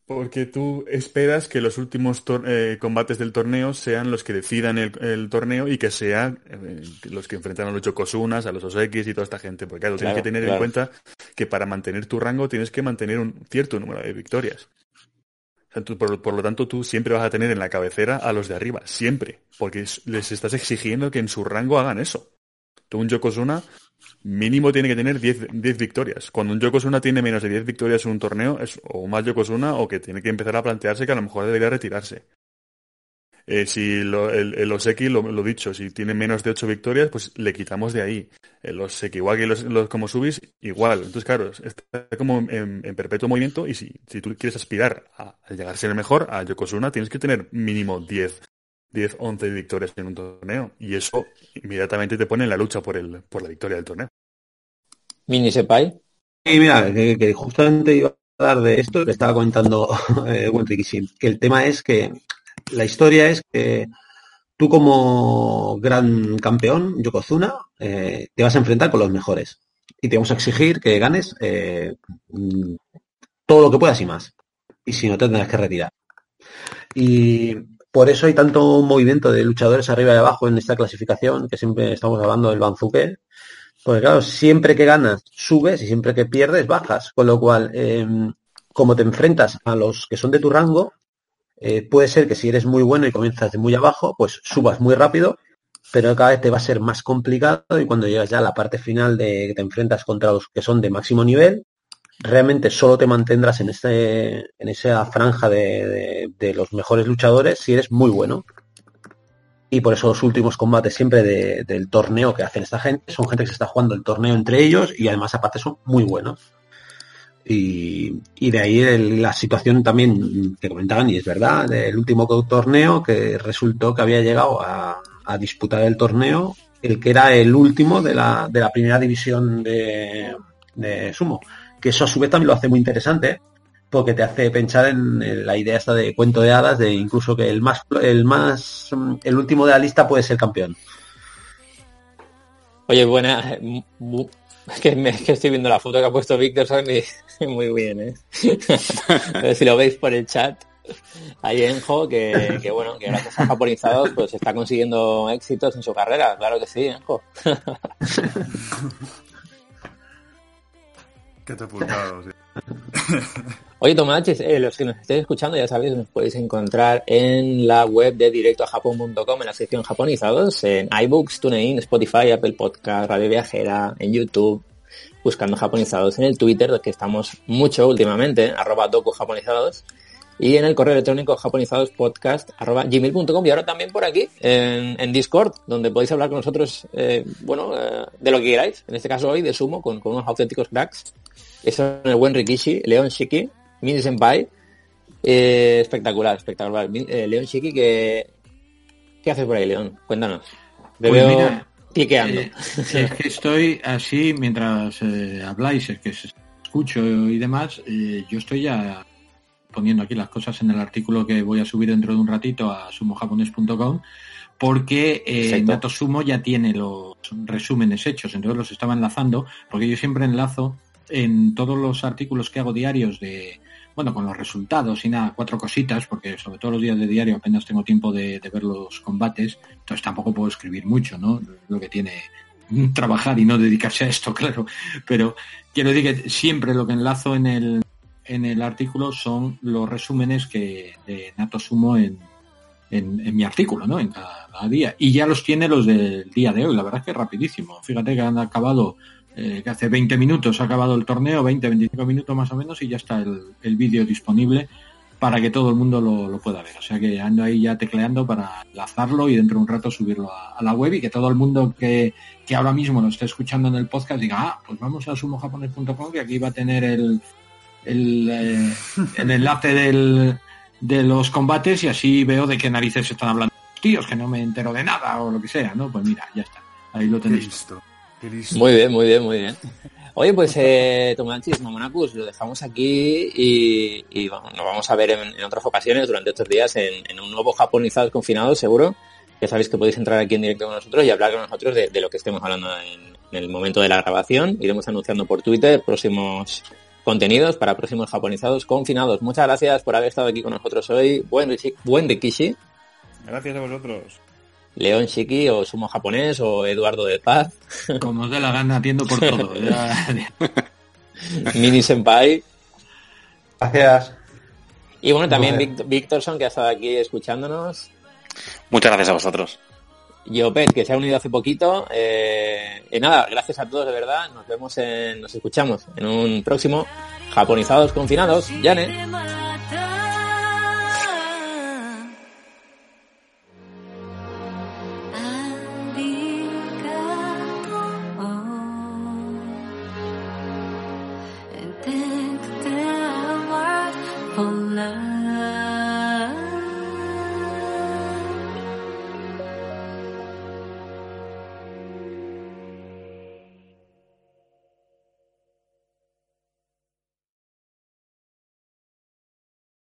B: Porque tú esperas que los últimos eh, combates del torneo sean los que decidan el, torneo y que sean eh, los que enfrentan a los Chocosunas, a los Osekis y toda esta gente. Porque claro, tienes que tener en cuenta que para mantener tu rango tienes que mantener un cierto número de victorias por, lo tanto, tú siempre vas a tener en la cabecera a los de arriba, siempre, porque les estás exigiendo que en su rango hagan eso. Tú un Yokozuna mínimo tiene que tener 10, 10 victorias. Cuando un Yokozuna tiene menos de 10 victorias en un torneo, es o más Yokozuna o que tiene que empezar a plantearse que a lo mejor debería retirarse. Eh, si lo, el, el Oseki, lo, lo, dicho, si tiene menos de 8 victorias, pues le quitamos de ahí. El Oseki, igual que los, los como subis, igual. Entonces, claro, está como en, en perpetuo movimiento y si, si, tú quieres aspirar a, a, llegar a ser el mejor, a Yokozuna, tienes que tener mínimo 10, 10, 11 victorias en un torneo. Y eso inmediatamente te pone en la lucha por, el, por la victoria del torneo.
A: Mini Sepai.
D: Sí, mira, que, que justamente iba a hablar de esto que estaba comentando eh, que el tema es que la historia es que tú como gran campeón, Yokozuna, eh, te vas a enfrentar con los mejores. Y te vamos a exigir que ganes eh, todo lo que puedas y más. Y si no, te tendrás que retirar. Y por eso hay tanto movimiento de luchadores arriba y abajo en esta clasificación, que siempre estamos hablando del Banzuke. Porque claro, siempre que ganas, subes y siempre que pierdes, bajas. Con lo cual, eh, como te enfrentas a los que son de tu rango, eh, puede ser que si eres muy bueno y comienzas de muy abajo, pues subas muy rápido, pero cada vez te va a ser más complicado y cuando llegas ya a la parte final de que te enfrentas contra los que son de máximo nivel, realmente solo te mantendrás en, en esa franja de, de, los mejores luchadores si eres muy bueno. Y por eso los últimos combates siempre de, del torneo que hacen esta gente son gente que se está jugando el torneo entre ellos y además aparte son muy buenos. Y, de ahí la situación también que comentaban, y es verdad, del último torneo que resultó que había llegado a, disputar el torneo, el que era el último de la, de la primera división de, de, sumo. Que eso a su vez también lo hace muy interesante, porque te hace pensar en, en, la idea esta de cuento de hadas, de incluso que el más, el más, el último de la lista puede ser campeón.
A: Oye, buena, que, me, que, estoy viendo la foto que ha puesto Victorson y muy bien, ¿eh? a ver si lo veis por el chat. Ahí Enjo, que, que bueno, que gracias a japonizados pues está consiguiendo éxitos en su carrera, claro que sí, Enjo.
B: Qué te apuntado, sí.
A: Oye, Tomachis, eh, los que nos estéis escuchando, ya sabéis, nos podéis encontrar en la web de directoajapón.com en la sección japonizados, en iBooks, TuneIn, Spotify, Apple Podcast, Radio Viajera, en YouTube, buscando japonizados en el Twitter, que estamos mucho últimamente, arroba docu japonizados, y en el correo electrónico japonizadospodcast arroba gmail.com y ahora también por aquí en, Discord, donde podéis hablar con nosotros, eh, bueno, eh, de lo que queráis, en este caso hoy de sumo, con, unos auténticos cracks. En el buen Rikishi, Leon Shiki, Mini Senpai. Eh, espectacular, espectacular. Eh, León Shiki, ¿qué, ¿qué haces por ahí, León? Cuéntanos. Te pues veo mira, cliqueando.
C: Eh, es que estoy así mientras eh, habláis, es que escucho y demás. Eh, yo estoy ya poniendo aquí las cosas en el artículo que voy a subir dentro de un ratito a sumojapones.com porque eh, Nato Sumo ya tiene los resúmenes hechos, entonces los estaba enlazando, porque yo siempre enlazo en todos los artículos que hago diarios de, bueno, con los resultados y nada, cuatro cositas, porque sobre todo los días de diario apenas tengo tiempo de, ver los combates, entonces tampoco puedo escribir mucho, ¿no? Lo que tiene trabajar y no dedicarse a esto, claro. Pero quiero decir que siempre lo que enlazo en el, en el artículo son los resúmenes que de Nato Sumo en, en, mi artículo, ¿no? En cada, cada, día. Y ya los tiene los del día de hoy, la verdad es que rapidísimo. Fíjate que han acabado eh, que hace 20 minutos ha acabado el torneo, 20, 25 minutos más o menos, y ya está el, el vídeo disponible para que todo el mundo lo, lo, pueda ver. O sea que ando ahí ya tecleando para enlazarlo y dentro de un rato subirlo a, a, la web y que todo el mundo que, que ahora mismo lo esté escuchando en el podcast diga, ah, pues vamos a sumojapones.com que aquí va a tener el, el, eh, el enlace del, de los combates y así veo de qué narices están hablando tíos, que no me entero de nada o lo que sea, ¿no? Pues mira, ya está. Ahí lo tenéis.
B: Listo.
A: Muy bien, muy bien, muy bien. Oye, pues eh, Tomanchis, Mamonacus, lo dejamos aquí y, y bueno, nos vamos a ver en, en, otras ocasiones durante estos días en, en un nuevo Japonizados Confinados, seguro. Ya sabéis que podéis entrar aquí en directo con nosotros y hablar con nosotros de, de lo que estemos hablando en, en, el momento de la grabación. Iremos anunciando por Twitter próximos contenidos para próximos Japonizados Confinados. Muchas gracias por haber estado aquí con nosotros hoy. Buen, buen de Kishi.
B: Gracias a vosotros.
A: León Shiki o Sumo Japonés o Eduardo de Paz.
C: Como os dé la gana, atiendo por todo.
A: Mini Senpai.
D: Gracias.
A: Y bueno, también Victorson, que ha estado aquí escuchándonos.
E: Muchas gracias a vosotros.
A: Geopet, que se ha unido hace poquito. Eh, y nada, gracias a todos de verdad. Nos vemos, en, nos escuchamos en un próximo Japonizados Confinados. Yane.